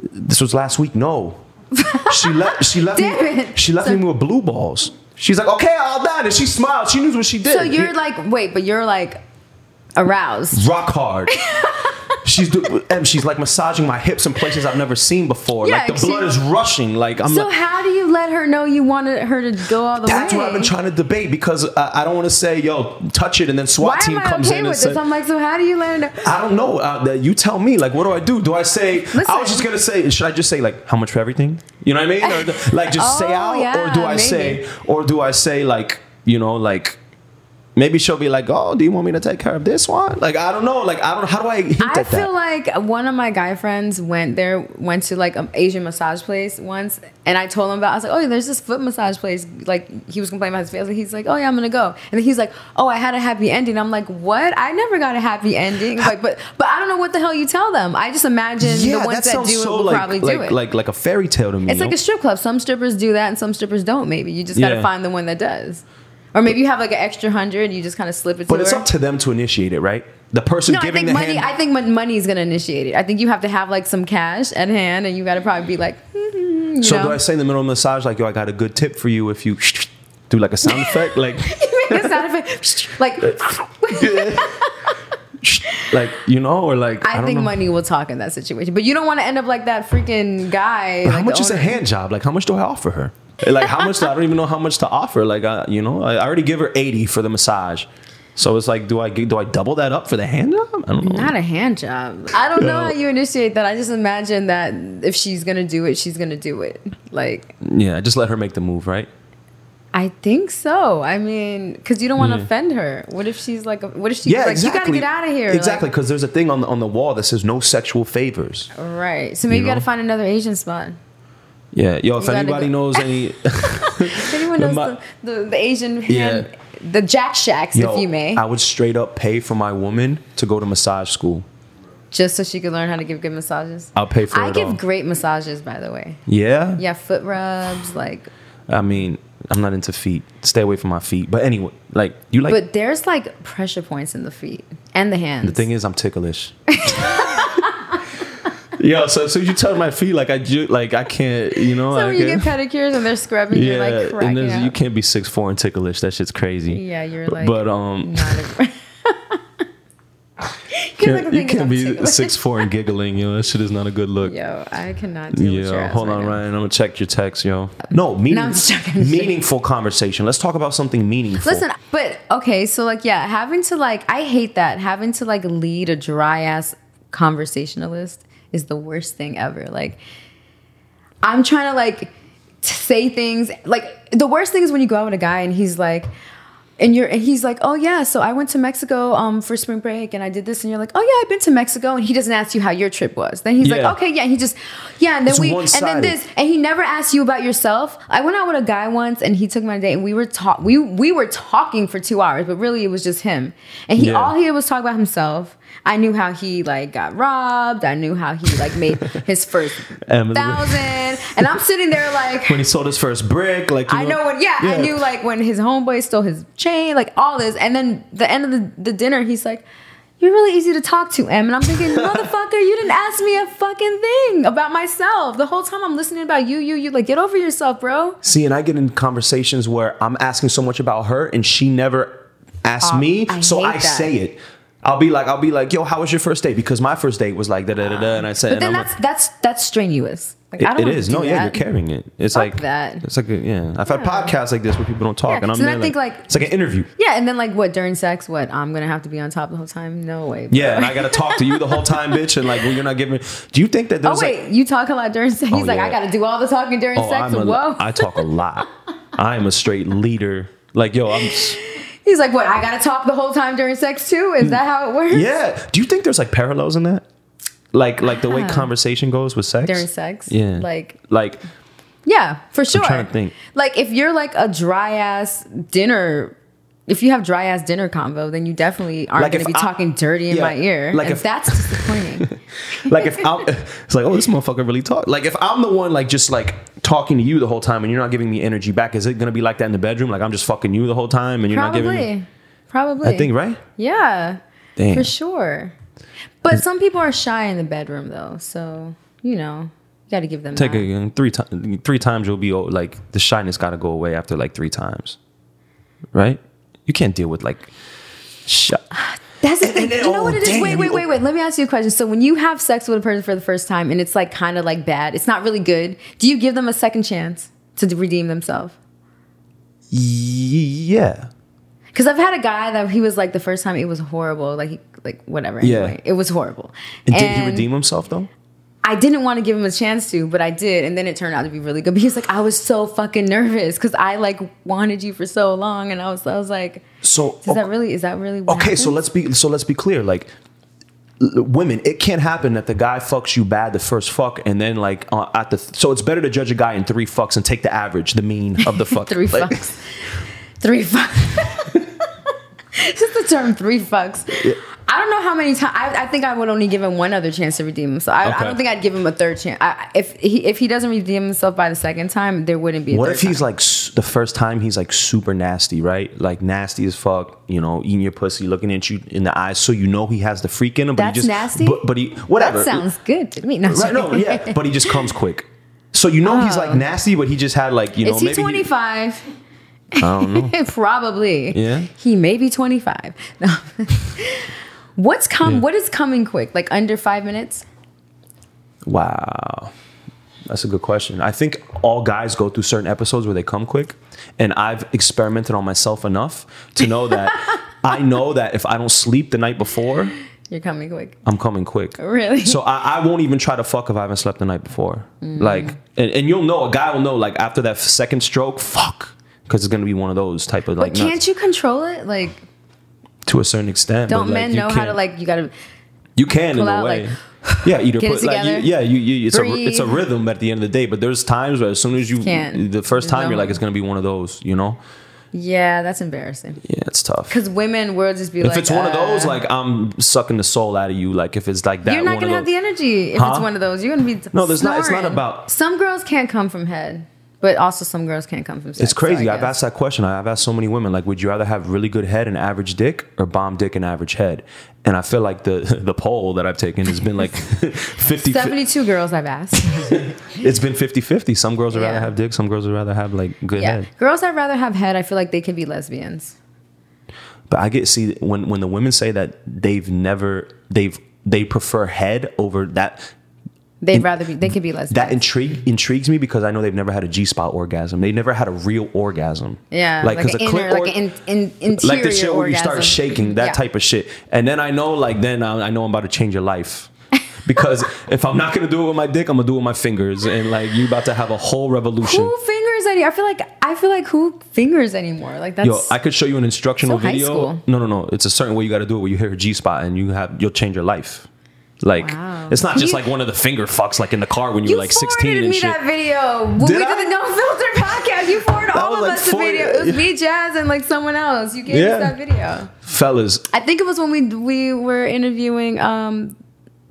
S1: this was last week. No, she left. She left
S2: Damn
S1: me.
S2: it.
S1: She left
S2: So-
S1: me with blue balls. She's like, okay, all done, and she smiled. She knew what she did.
S2: So you're like, wait, but you're like aroused.
S1: rock hard. She's do- and she's like massaging my hips in places I've never seen before.
S2: Yeah,
S1: like the blood is rushing. Like I'm.
S2: So
S1: like,
S2: how do you let her know you wanted her to go all the
S1: that's
S2: way?
S1: That's what I've been trying to debate because I, I don't want to say, yo, touch it, and then SWAT
S2: Why
S1: team
S2: am I
S1: comes
S2: okay
S1: in
S2: with this? I'm like, so how do you let her know?
S1: I don't know. Uh, that- you tell me. Like, what do I do? Do I say? I was just gonna say. Should I just say like how much for everything? You know what I mean? Or like just say
S2: Oh,
S1: out, or do I
S2: maybe.
S1: say, or do I say like you know like. Maybe she'll be like, "Oh, do you want me to take care of this one?" Like, I don't know. Like, I don't. How do I hint
S2: I feel
S1: that?
S2: like one of my guy friends went there, went to like an Asian massage place once, and I told him about. I was like, "Oh, there's this foot massage place." Like he was complaining about his face. And he's like, "Oh yeah, I'm gonna go." And then he's like, "Oh, I had a happy ending." I'm like, "What? I never got a happy ending." Like, but but I don't know what the hell you tell them. I just imagine the ones that, do it will
S1: like,
S2: probably
S1: like,
S2: do it.
S1: like like a fairy tale to me.
S2: it's like
S1: know?
S2: a strip club. Some strippers do that, and some strippers don't. Maybe you just gotta
S1: Yeah.
S2: find the one that does. Or maybe you have like an extra hundred, you just kind of slip it to
S1: but it's
S2: her.
S1: up to them to initiate it, right? The person
S2: No, I
S1: giving
S2: think
S1: the
S2: money.
S1: hand.
S2: I think money is gonna initiate it. I think you have to have like some cash at hand, and you got to probably be like, mm, you
S1: so
S2: know?
S1: do I say in the middle of the massage like, "Yo, I got a good tip for you if you do like a sound effect, like."
S2: You Make a sound effect, like
S1: like you know, or like I,
S2: I, think
S1: know.
S2: money will talk in that situation, but you don't want to end up like that freaking guy. Like
S1: how much is a hand job? Like how much do I offer her? Like how much? I don't even know how much to offer. Like I, you know, I I already give her eighty for the massage. So it's like, do I do I double that up for the hand job? I don't know.
S2: Not a hand job. I don't know how you initiate that. I just imagine that if she's gonna do it, she's gonna do it. Like
S1: Yeah, just let her make the move, right?
S2: I think so. I mean, because you don't want to mm.
S1: Yeah.
S2: offend her. What if she's like, a, what if she's
S1: Yeah,
S2: like,
S1: exactly.
S2: you gotta get out of here?
S1: Exactly,
S2: Like,
S1: because there's a thing on the on the wall that says no sexual favors.
S2: right. So maybe you,
S1: You
S2: gotta find another Asian spot.
S1: Yeah, yo, if anybody knows any,
S2: If anyone knows
S1: My-
S2: the, the, the Asian
S1: Yeah.
S2: hand, the Jack Shacks,
S1: yo,
S2: if you may,
S1: I would straight up pay for my woman to go to massage school.
S2: just so she could learn how to give good massages.
S1: I'll pay for
S2: I
S1: it
S2: give
S1: all.
S2: great massages, by the way.
S1: Yeah,
S2: Yeah, foot rubs, like.
S1: I mean, I'm not into feet. Stay away from my feet. But anyway, like you like.
S2: But there's like pressure points in the feet and the hands.
S1: the thing is, I'm ticklish. Yo, so so you touch my feet like I ju- like I can't, you know.
S2: so
S1: I
S2: when you get pedicures and they're scrubbing, you're like
S1: and you can't be six four and ticklish. That shit's crazy.
S2: Yeah, you're like.
S1: but um,
S2: like
S1: you can't be
S2: ticklish.
S1: six four and giggling, yo. That shit is not a good look.
S2: Yo, I cannot deal with your
S1: Yo, hold
S2: right
S1: on,
S2: now.
S1: Ryan. I'm gonna check your text, yo. No, meaning,
S2: joking.
S1: meaningful conversation. Let's talk about something meaningful.
S2: Listen, but okay, so like, yeah, having to like, I hate that. Having to like lead a dry ass conversationalist is the worst thing ever. Like, I'm trying to like say things. Like, the worst thing is when you go out with a guy and he's like, and you're and he's like, oh yeah, so I went to Mexico um for spring break and I did this and you're like, oh yeah, I've been to Mexico and he doesn't ask you how your trip was. Then he's
S1: Yeah.
S2: like, okay, yeah, he just yeah, and then
S1: It's
S2: we and then this and he never asked you about yourself. I went out with a guy once and he took me on a date and we were talk we we were talking for two hours, but really it was just him. And he
S1: Yeah.
S2: all he did was talk about himself. I knew how he like got robbed. I knew how he like made his first thousand. And I'm sitting there like
S1: when he sold his first brick, like
S2: I know when, yeah, I knew like when his homeboy stole his chain, like all this. And then the end of the, the dinner, he's like, You're really easy to talk to, Em. And I'm thinking, Motherfucker, you didn't ask me a fucking thing about myself. The whole time I'm listening about you, you, you. Like, get over yourself, bro.
S1: See, and I get in conversations where I'm asking so much about her, and she never asks
S2: Um,
S1: me,
S2: I
S1: so I
S2: that.
S1: say it. I'll be like, I'll be like, yo, how was your first date? Because my first date was like da da da da, and I said,
S2: But then
S1: and
S2: that's
S1: like,
S2: that's that's strenuous. Like, I
S1: it,
S2: don't
S1: it
S2: wanna
S1: no, yeah, you're carrying it. It's
S2: Fuck
S1: like
S2: that.
S1: It's like a, yeah. I've had podcasts like this where people don't talk,
S2: Yeah,
S1: and I'm
S2: so
S1: there
S2: I think,
S1: like,
S2: like-
S1: it's like an interview.
S2: Yeah, and then like what during sex? What I'm gonna have to be on top the whole time? No way. bro.
S1: Yeah, and I gotta talk to you the whole time, bitch, and like, well, you're not giving. Do you think that
S2: Oh
S1: there's
S2: wait,
S1: like,
S2: you talk a lot during sex. Oh, He's
S1: Oh,
S2: like,
S1: yeah.
S2: I got to do all the talking during
S1: oh,
S2: sex.
S1: A,
S2: Whoa.
S1: I talk a lot. I am a straight leader. Like, yo, I'm.
S2: He's like, what? I got to talk the whole time during sex too? Is hmm. that how it works?
S1: Yeah. Do you think there's like parallels in that? Like, like the way conversation goes with sex
S2: During sex?
S1: Yeah.
S2: Like,
S1: like
S2: yeah, for sure.
S1: trying to think.
S2: Like, if you're like a dry ass dinner, if you have dry ass dinner convo, then you definitely aren't
S1: Like
S2: going to be
S1: I-
S2: talking dirty in
S1: yeah,
S2: my ear.
S1: like
S2: and
S1: if-
S2: that's disappointing.
S1: like if I'm it's like oh this motherfucker really talk like if I'm the one like just like talking to you the whole time and you're not giving me energy back is it gonna be like that in the bedroom like I'm just fucking you the whole time and you're not giving me
S2: Probably. Probably.
S1: I think right
S2: Yeah.
S1: Damn.
S2: For sure. But some people are shy in the bedroom though. So, you know, you got to give them
S1: take
S2: that.
S1: a uh, three times three times you'll be oh, like the shyness got to go away after like three times right you can't deal with like shy ah,
S2: That's the
S1: And-
S2: thing.
S1: and then,
S2: you know
S1: oh,
S2: what it is?
S1: damn,
S2: Wait, wait, wait, wait. Let me ask you a question. So when you have sex with a person for the first time and it's like kind of like bad, it's not really good. Do you give them a second chance to redeem themselves?
S1: yeah
S2: Because I've had a guy that he was like the first time it was horrible, like he, like whatever.
S1: Yeah.
S2: Anyway, it was horrible.
S1: and did he redeem himself though
S2: I didn't want to give him a chance to, but I did, and then it turned out to be really good. But he's like, I was so fucking nervous because I like wanted you for so long, and I was, I was like,
S1: so
S2: is that really, is that really? What
S1: okay so let's be so let's be clear like women it can't happen that the guy fucks you bad the first fuck and then like uh, at the so it's better to judge a guy in three fucks and take the average the mean of the fuck
S2: three
S1: Like,
S2: fucks, three fucks. Just the term three fucks. I don't know how many times. I, I think I would only give him one other chance to redeem himself. I, I
S1: Okay.
S2: don't think I'd give him a third chance. I, if he if he doesn't redeem himself by the second time, there wouldn't be. A
S1: what if he's
S2: time.
S1: like the first time he's like super nasty right like nasty as fuck you know eating your pussy looking at you in the eyes so you know he has the freak in him but
S2: That's
S1: he just
S2: nasty?
S1: but, but he whatever
S2: That sounds good to me. No,
S1: right no yeah but he just comes quick so you know he's like oh. nasty but he just had like you know
S2: Oh. Is he twenty five?
S1: I don't know
S2: Probably.
S1: Yeah.
S2: He may be 25. No. What's come
S1: Yeah.
S2: what is coming quick? Like under 5 minutes?
S1: Wow. That's a good question. I think all guys go through certain episodes where they come quick. And I've experimented on myself enough to know that I know that if I don't sleep the night before,
S2: You're coming quick.
S1: I'm coming quick.
S2: Really?
S1: So I, I won't even try to fuck if I haven't slept the night before.
S2: Mm.
S1: Like, and, and you'll know, a guy will know, like, after that second stroke, fuck. Because it's going to be one of those type of, like,
S2: but can't
S1: nuts.
S2: you control it? Like
S1: to a certain extent.
S2: don't
S1: but, like,
S2: men know how to like you got to
S1: You can in a
S2: out,
S1: way.
S2: like,
S1: yeah, either put like you, yeah, you, you it's a it's a rhythm at the end of the day. But there's times where as soon as you
S2: Can't.
S1: the first time
S2: no-
S1: you're like it's gonna be one of those, you know?
S2: Yeah, that's embarrassing.
S1: Yeah, it's tough.
S2: Cuz women will just be
S1: If
S2: like
S1: it's one of those,
S2: uh,
S1: like I'm sucking the soul out of you. Like if it's like that,
S2: you're not
S1: one
S2: going to
S1: of
S2: have the energy if
S1: Huh?
S2: it's one of those. You're to be
S1: No, there's not- it's not about-
S2: Some girls can't come from head, but also some girls can't come from sex.
S1: It's crazy.
S2: so
S1: I've asked that question. I've asked so many women, like, would you rather have really good head and average dick or bomb dick and average head? And I feel like the the poll that I've taken has been like 50
S2: 72 girls I've asked.
S1: It's been 50 50. Some girls would rather have dick, some girls would rather have like good
S2: yeah.
S1: head.
S2: Girls that rather have head, I feel like they could be lesbians.
S1: But I get see when when the women say that they've never they've they prefer head over that
S2: They'd rather be. They could be less.
S1: that intrigue intrigues me because I know they've never had a G spot orgasm. They never had a real orgasm.
S2: yeah,
S1: like
S2: like,
S1: because
S2: an
S1: a
S2: inner,
S1: or-
S2: like an in, in, interior
S1: like the shit where you start shaking, that
S2: Yeah.
S1: type of shit. And then I know, like, then I, I know I'm about to change your life. Because if I'm not gonna do it with my dick, I'm gonna do it with my fingers, and like you're about to have a whole revolution.
S2: Who fingers any? I feel like I feel like who fingers anymore? Like that's
S1: Yo, I could show you an instructional
S2: So
S1: video. No, no, no. It's a certain way you got to do it. Where you hit a G spot and you have you'll change your life. Like
S2: Wow.
S1: it's not just
S2: you-
S1: like one of the finger fucks like in the car when you,
S2: you
S1: were like 16
S2: forwarded
S1: and
S2: me
S1: shit.
S2: that video when
S1: Did
S2: we
S1: I?
S2: did the No Filter podcast. You forwarded all of
S1: like
S2: us the video. It was me, Jazz, and like someone else. You gave
S1: Yeah.
S2: us that video.
S1: Fellas,
S2: I think it was when we we were interviewing um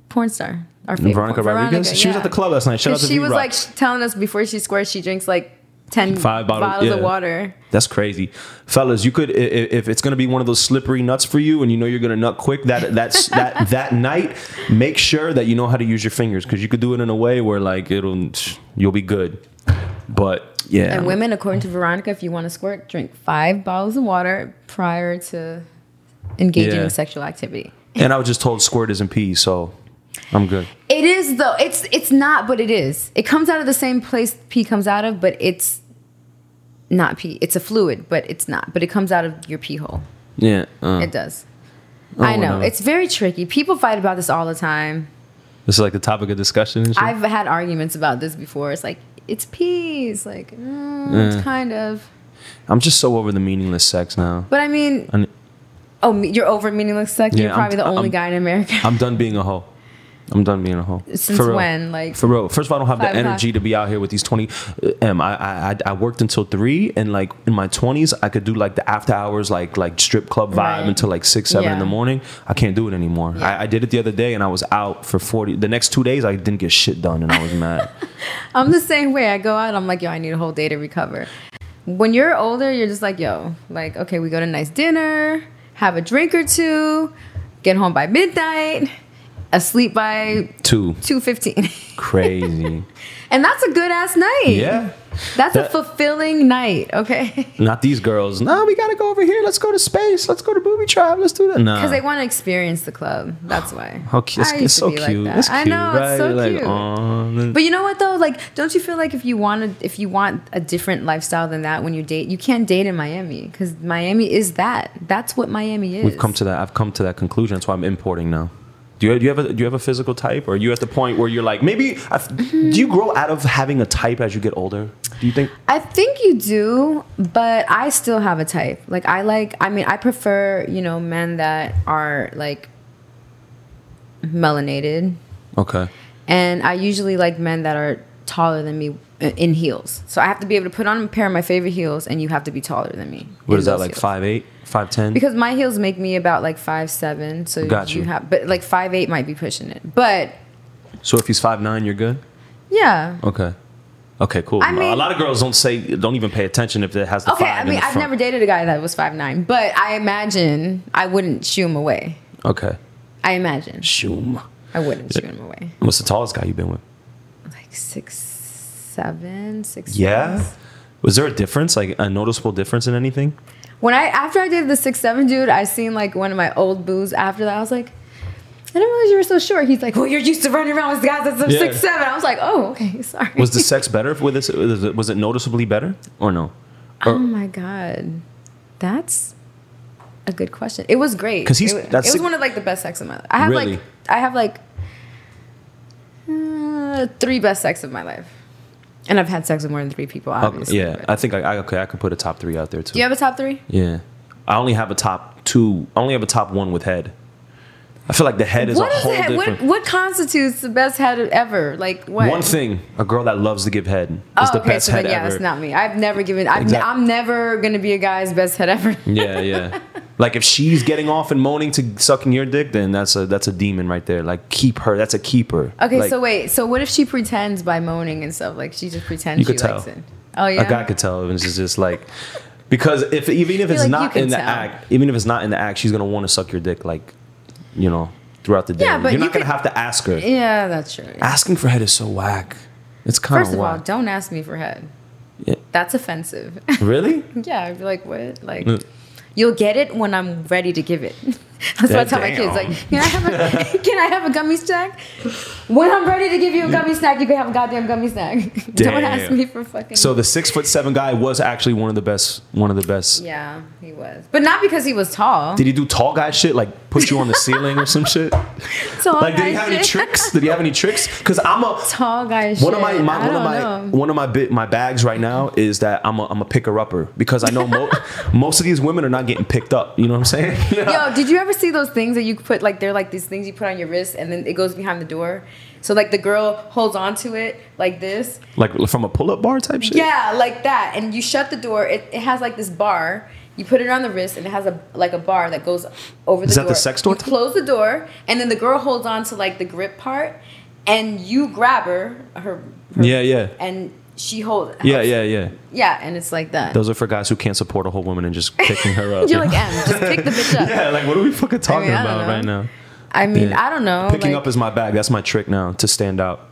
S2: porn star. Our
S1: Veronica Rodriguez. she was at the club last night. Shout out to
S2: she was
S1: V-Rock.
S2: like telling us before she squirts, she drinks like ten
S1: Five bottles,
S2: bottles of water.
S1: That's crazy, fellas. You could if it's gonna be one of those slippery nuts for you, and you know you're gonna nut quick. That that's that that night, make sure that you know how to use your fingers because you could do it in a way where like it'll you'll be good. But yeah,
S2: And women, according to Veronica, if you want to squirt, drink five bottles of water prior to engaging
S1: Yeah.
S2: in sexual activity.
S1: and I was just told squirt isn't pee, so I'm good.
S2: It is though. It's it's not, but it is. It comes out of the same place pee comes out of, but it's not pee. It's a fluid, but it's not. But it comes out of your pee hole.
S1: Yeah, uh,
S2: It does. I know.
S1: no.
S2: It's very tricky. People fight about this all the time.
S1: this is like the topic of discussion.
S2: I've had arguments about this before. It's like it's pee. It's like mm, it's kind of.
S1: I'm just so over the meaningless sex now.
S2: But I mean,
S1: And
S2: oh, you're over meaningless sex.
S1: Yeah,
S2: you're probably
S1: I'm-
S2: the only
S1: I'm-
S2: guy in America.
S1: I'm done being a hoe. I'm done being a hoe.
S2: Since when? Like
S1: For real. First of all, I don't have the
S2: o'clock.
S1: energy to be out here with these 20. uh, M. I, I, I- I worked until three, and like in my 20s, I could do like the after hours, like like strip club vibe
S2: Right.
S1: until like six, seven in the morning. I can't do it anymore.
S2: Yeah.
S1: I, I did it the other day, and I was out for 40. The next two days, I didn't get shit done, and I was mad.
S2: I'm the same way. I go out. I'm like, yo, I need a whole day to recover. When you're older, you're just like, yo, like, okay, we go to a nice dinner, have a drink or two, get home by midnight, asleep by
S1: Two.
S2: two fifteen,
S1: Crazy.
S2: and that's a good ass night.
S1: yeah.
S2: that's
S1: That-
S2: a fulfilling night. Okay,
S1: Not these girls. No, we gotta go over here. Let's go to space. Let's go to booby trap. Let's do that. Nah.
S2: because they want to experience the club. That's why.
S1: How cute. It's,
S2: I
S1: it's so cute.
S2: like
S1: it's cute.
S2: I know
S1: right?
S2: it's so cute. But you know what though? Like, don't you feel like if you want to, if you want a different lifestyle than that when you date, you can't date in Miami because Miami is that. That's what Miami is.
S1: We've come to that. I've come to that conclusion. That's why I'm importing now. Do you, do you have a do you have a physical type, or are you at the point where you're like maybe? I- Do you grow out of having a type as you get older? Do you think?
S2: I think you do, but I still have a type. Like I like. I mean, I prefer you know men that are like melanated,
S1: Okay.
S2: and I usually like men that are taller than me uh, in heels. So I have to be able to put on a pair of my favorite heels, and you have to be taller than me.
S1: What is that like?
S2: heels.
S1: Five eight, five ten.
S2: Because my heels make me about like five seven, so
S1: Got
S2: you
S1: you.
S2: have, but like five eight might be pushing it. But
S1: So if he's five nine, you're good.
S2: yeah,
S1: Okay. Okay, cool.
S2: I
S1: a
S2: mean- a
S1: lot of girls don't say, don't even pay attention if it has the
S2: okay.
S1: five
S2: I mean, I've never dated a guy that was five nine, but I imagine I wouldn't shoo him away.
S1: Okay.
S2: I imagine
S1: Shoom.
S2: I wouldn't shoo him away.
S1: What's the tallest guy you've been with?
S2: Like six seven, six.
S1: Yeah.
S2: six.
S1: Was there a difference, like a noticeable difference in anything?
S2: When I after I did the six seven dude, I seen like one of my old boos. After that, I was like. I didn't realize you were so short. He's like, well, you're used to running around with guys that's
S1: Yeah.
S2: six seven. I was like, oh, okay, sorry.
S1: Was the sex better with this? Was it, noticeably better or no? Or-
S2: Oh my god, that's a good question. It was great
S1: 'Cause he's-
S2: It,
S1: that's
S2: it was one of like the best sex of my life. I have
S1: Really?
S2: like I have like uh, three best sex of my life, and I've had sex with more than three people.
S1: Okay,
S2: Obviously,
S1: yeah,
S2: but-
S1: I think I, I okay. I could put a top three out there too.
S2: Do you have a top three?
S1: Yeah, I only have a top two. I only have a top one with head. I feel like the head is
S2: What
S1: a
S2: is
S1: whole
S2: the head?
S1: different.
S2: What, what constitutes the best head ever? Like what?
S1: One thing, a girl that loves to give head is
S2: Oh,
S1: the
S2: okay,
S1: best
S2: so
S1: head
S2: yeah,
S1: ever.
S2: that's not me. I've never given. I've,
S1: Exact-
S2: I'm never gonna be a guy's best head ever.
S1: yeah, yeah. Like if she's getting off and moaning to sucking your dick, then that's a that's a demon right there. Like keep her. That's a keeper.
S2: Okay,
S1: Like,
S2: so wait. So what if she pretends by moaning and stuff? Like she just pretends
S1: You
S2: she
S1: could tell.
S2: likes it. Oh yeah.
S1: a guy could tell. and It's just, like because if even if it's
S2: like
S1: not in the
S2: tell.
S1: act, even if it's not in the act, she's gonna want to suck your dick. Like you know, throughout the day.
S2: Yeah, but
S1: You're
S2: you
S1: not gonna have to ask her.
S2: Yeah, that's true.
S1: Asking for head is so whack. It's kind of
S2: First
S1: of
S2: all, don't ask me for head.
S1: Yeah.
S2: That's offensive.
S1: really?
S2: yeah, I'd be like, what? Like. You'll get it when I'm ready to give it. That's what I tell my kids. Like, can I have a can I have a gummy snack? When I'm ready to give you a gummy snack, you can have a goddamn gummy snack. Don't ask me for fucking.
S1: So the six foot seven guy was actually one of the best. One of the best.
S2: yeah, he was, but not because he was tall.
S1: Did he do tall guy shit like put you on the ceiling or some shit?
S2: tall
S1: Like did he have any tricks? Did he have any tricks? Because I'm a
S2: Tall guy.
S1: one of my, my one of my
S2: know.
S1: one of my bit my bags right now is that I'm a I'm a picker upper because I know mo- most of these women are not getting picked up. You know what I'm saying?
S2: Yo, did you ever see those things that you put like they're like these things you put on your wrist and then it goes behind the door? So like the girl holds onto it like this.
S1: like from a pull up bar type shit.
S2: Yeah, like that. And you shut the door. It, it has like this bar. You put it on the wrist and it has a like a bar that goes over the
S1: Is that
S2: door.
S1: the sex door
S2: You
S1: type?
S2: close the door and then the girl holds on to like the grip part and you grab her her, her
S1: Yeah, yeah.
S2: and she holds
S1: Yeah, yeah, yeah.
S2: yeah and it's like that.
S1: Those are for guys who can't support a whole woman and just picking her up.
S2: You're like M, just pick the bitch up.
S1: yeah, like what are we fucking talking
S2: I don't
S1: about right now?
S2: I mean,
S1: Yeah.
S2: I don't know.
S1: Picking
S2: like-
S1: up is my bag. That's my trick now to stand out.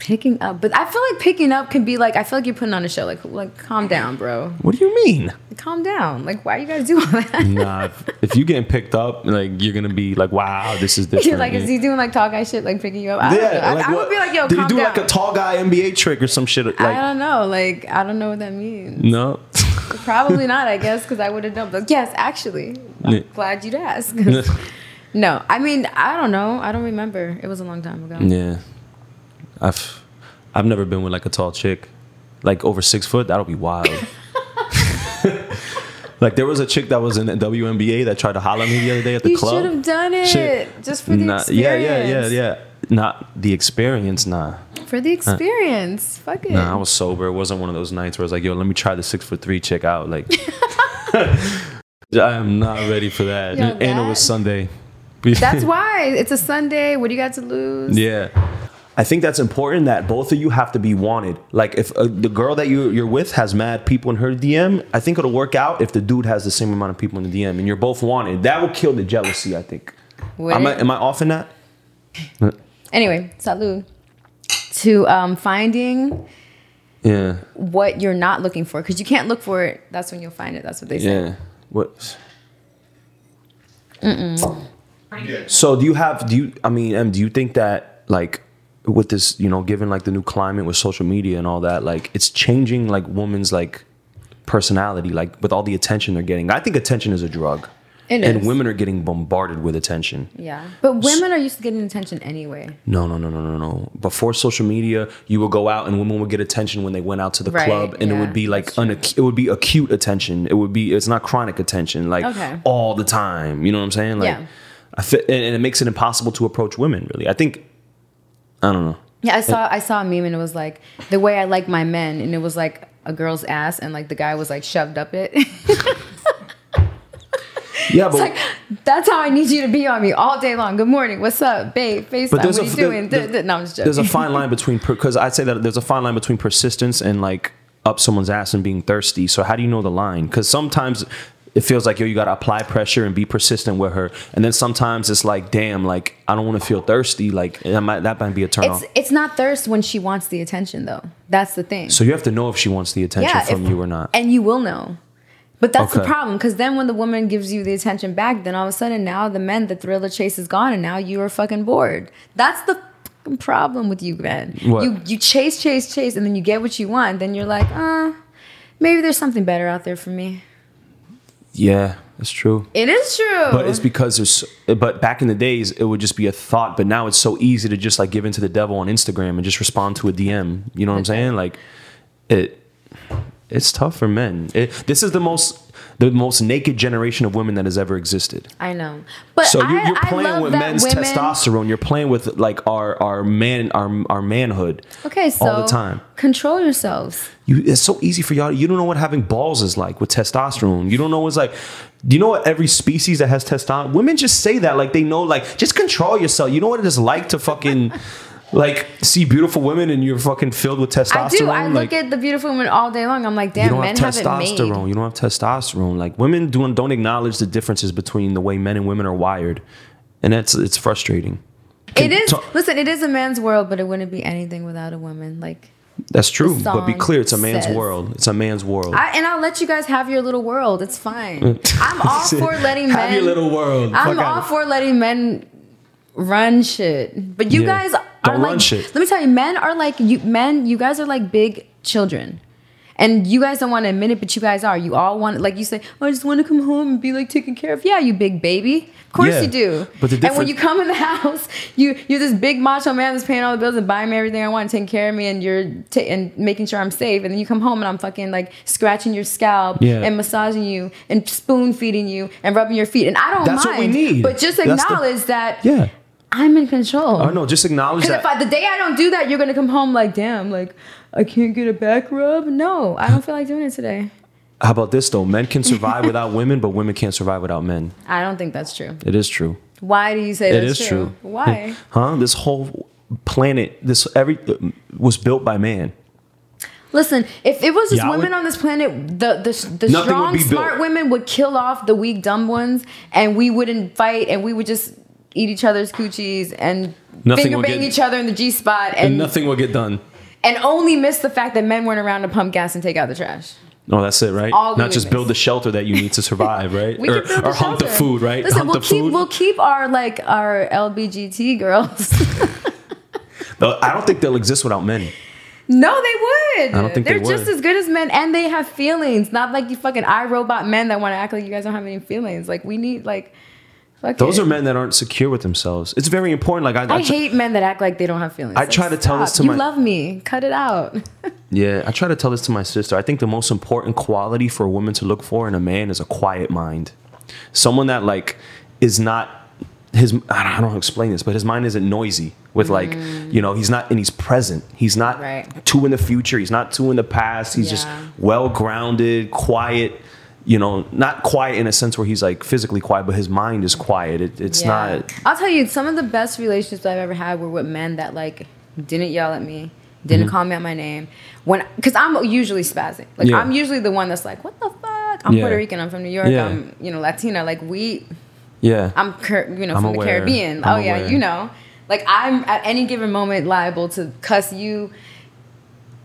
S2: Picking up, but I feel like picking up can be like I feel like you're putting on a show. Like, like calm down, bro.
S1: What do you mean?
S2: Calm down. Like, why you gotta do all that?
S1: Nah, if, if you getting picked up, like you're gonna be like, wow, this is different.
S2: you're like, is he doing like tall guy shit, like picking you up? I don't know. I, I would be like, yo,
S1: did
S2: calm
S1: he do
S2: down.
S1: like a tall guy NBA trick or some shit? Like,
S2: I don't know. Like, I don't know what that means.
S1: no.
S2: Probably not. I guess because I would have known. But yes, actually, I'm
S1: Yeah.
S2: glad you'd ask. 'Cause- no, I mean, I don't know. I don't remember. It was a long time ago.
S1: yeah, I've I've never been with like a tall chick, like over six foot. That'll be wild. like there was a chick that was in the WNBA that tried to holler at me the other day at the
S2: You
S1: club.
S2: You should have done it
S1: Shit.
S2: just for the
S1: Nah, yeah,
S2: experience.
S1: yeah, yeah, yeah. Not the experience, nah.
S2: For the uh, experience. Fuck it.
S1: Nah, I was sober. It wasn't one of those nights where I was like, yo, let me try the six foot three chick out. Like, I am not ready for that.
S2: Yo,
S1: and it was Sunday.
S2: That's why it's a Sunday. What do you got to lose?
S1: yeah. I think that's important that both of you have to be wanted. Like, if uh, the girl that you, you're with has mad people in her DM, I think it'll work out if the dude has the same amount of people in the DM and you're both wanted. That will kill the jealousy, I think.
S2: Would
S1: Am I, am I off in that?
S2: Anyway, salud. To um, finding
S1: Yeah.
S2: what you're not looking for, because you can't look for it. That's when you'll find it. That's what they say.
S1: Yeah. What? Mm. So do you have do you I mean Em, do you think that like with this you know given like the new climate with social media and all that like it's changing like women's like personality like with all the attention they're getting I think attention is a drug
S2: It
S1: and
S2: is.
S1: women are getting bombarded with attention
S2: Yeah. But women are used to getting attention anyway.
S1: no no no no no no before social media you would go out and women would get attention when they went out to the
S2: Right,
S1: club and it would be like
S2: true.
S1: it would be acute attention it would be it's not chronic attention like
S2: Okay.
S1: all the time you know what i'm saying like
S2: Yeah.
S1: I fi- and and it makes it impossible to approach women really i think i don't know
S2: Yeah, I saw I saw a meme and it was like the way I like my men, and it was like a girl's ass, and like the guy was like shoved up it.
S1: yeah but
S2: It's like that's how I need you to be on me all day long. Good morning, what's up, babe? FaceTime, what are you doing?
S1: there-
S2: Th- th- no, I'm just joking.
S1: there's a fine line between because i'd say that there's a fine line between persistence and like up someone's ass and being thirsty so how do you know the line because sometimes it feels like yo you gotta apply pressure and be persistent with her and then sometimes it's like damn like i don't want to feel thirsty like that might that might be a turn
S2: it's
S1: off
S2: it's not thirst when she wants the attention though. That's the thing.
S1: so you have to know if she wants the attention from
S2: if-
S1: you or not
S2: And you will know. But that's the problem because then when the woman gives you the attention back, then all of a sudden now the men, the thrill of chase is gone, and now you are fucking bored. That's the fucking problem with you, men.
S1: What?
S2: You you chase, chase, chase, and then you get what you want. Then you're like, uh, maybe there's something better out there for me.
S1: Yeah that's true.
S2: It is true.
S1: but it's because there's but back in the days it would just be a thought but now it's so easy to just like give into the devil on instagram and just respond to a dm you know what i'm saying? Like it it's tough for men. It, this is the most the most naked generation of women that has ever existed
S2: I know. But
S1: so
S2: I,
S1: you're, you're playing with men's
S2: women,
S1: testosterone you're playing with like our our man our, our manhood
S2: Okay, so
S1: all the time
S2: control yourselves.
S1: you, it's so easy for y'all. You don't know what having balls is like with testosterone. You don't know what's like. Do you know what every species that has testosterone? Women just say that like they know like just control yourself. You know what it is like to fucking like see beautiful women and you're fucking filled with testosterone.
S2: I do. I
S1: like,
S2: look at the beautiful women all day long. I'm like, damn, you
S1: don't
S2: men
S1: have testosterone. You don't have testosterone. Like women don't don't acknowledge the differences between the way men and women are wired, and that's it's frustrating.
S2: It is.
S1: Ta-
S2: listen, it is a man's world, but it wouldn't be anything without a woman. Like
S1: That's true. But be clear, it's a man's
S2: says.
S1: world. It's a man's world.
S2: I, and I'll let you guys have your little world. It's fine. I'm all for letting men.
S1: Have your little world.
S2: I'm
S1: Fuck
S2: all for letting men run shit. But you
S1: Yeah.
S2: guys
S1: Don't run
S2: like
S1: shit.
S2: let me tell you, men are like you men, you guys are like big children. And you guys don't want to admit it, but you guys are. You all want, like you say, oh, I just want to come home and be like taken care of. Yeah, you big baby. Of course
S1: Yeah.
S2: you do.
S1: But the
S2: and when you come in the house, you you're this big macho man that's paying all the bills and buying me everything I want and taking care of me, and you're ta- and making sure I'm safe. And then you come home and I'm fucking like scratching your scalp
S1: Yeah.
S2: and massaging you and spoon feeding you and rubbing your feet. And I don't
S1: That's
S2: mind.
S1: what we need.
S2: But just
S1: That's the-
S2: acknowledge that
S1: yeah.
S2: I'm in control.
S1: Oh no, just acknowledge
S2: Because
S1: that.
S2: if I, the day I don't do that, you're gonna come home like, damn, like I can't get a back rub. No, I don't feel like doing it today.
S1: How about this though? Men can survive without women, but women can't survive without men.
S2: I don't think that's true.
S1: It is true.
S2: Why do you say
S1: It
S2: that's
S1: is true.
S2: Why?
S1: Huh? This whole planet, this every was built by man.
S2: Listen, if it was just women
S1: would-
S2: on this planet, the the, the strong, smart
S1: built.
S2: women would kill off the weak, dumb ones, and we wouldn't fight, and we would just eat each other's coochies and
S1: Nothing
S2: finger bang
S1: get-
S2: each other in the G spot,
S1: And
S2: and
S1: nothing will get done.
S2: and only miss the fact that men weren't around to pump gas and take out the trash.
S1: No, that's it, right?
S2: All
S1: Not just
S2: miss.
S1: build the shelter that you need to survive, right?
S2: We
S1: or or
S2: a
S1: hunt the food, right?
S2: Listen,
S1: hunt
S2: we'll
S1: the
S2: keep
S1: food.
S2: we'll keep our like our LBGT girls.
S1: Though I don't think they'll exist without men.
S2: no, they would.
S1: I don't think
S2: they're
S1: they
S2: just as good as men, and they have feelings. Not like you fucking iRobot men that want to act like you guys don't have any feelings. Like we need like. Fuck
S1: Those
S2: it.
S1: are men that aren't secure with themselves. It's very important. Like I,
S2: I
S1: I, tr-
S2: hate men that act like they don't have feelings.
S1: I
S2: Like,
S1: try to tell this to
S2: you
S1: my-
S2: love me. Cut it out.
S1: yeah, I try to tell this to my sister. I think the most important quality for a woman to look for in a man is a quiet mind. Someone that like is not his. I don't, know how to explain this, but his mind isn't noisy. With like, you know, he's not and he's present. He's not
S2: Mm. Right.
S1: too in the future. He's not too in the past. He's just well grounded, quiet. You know, not quiet in a sense where he's like physically quiet, but his mind is quiet. It, it's
S2: Yeah.
S1: not.
S2: I'll tell you, some of the best relationships I've ever had were with men that like didn't yell at me, didn't call me out my name. When, because I'm usually spazzing. Like
S1: Mm-hmm. Yeah.
S2: I'm usually the one that's like, what the fuck? I'm
S1: Yeah.
S2: Puerto Rican. I'm from New York. I'm you know Latina. Like we,
S1: Yeah.
S2: I'm you know
S1: I'm
S2: from
S1: aware.
S2: the Caribbean.
S1: I'm
S2: oh yeah, you know. Like I'm at any given moment liable to cuss you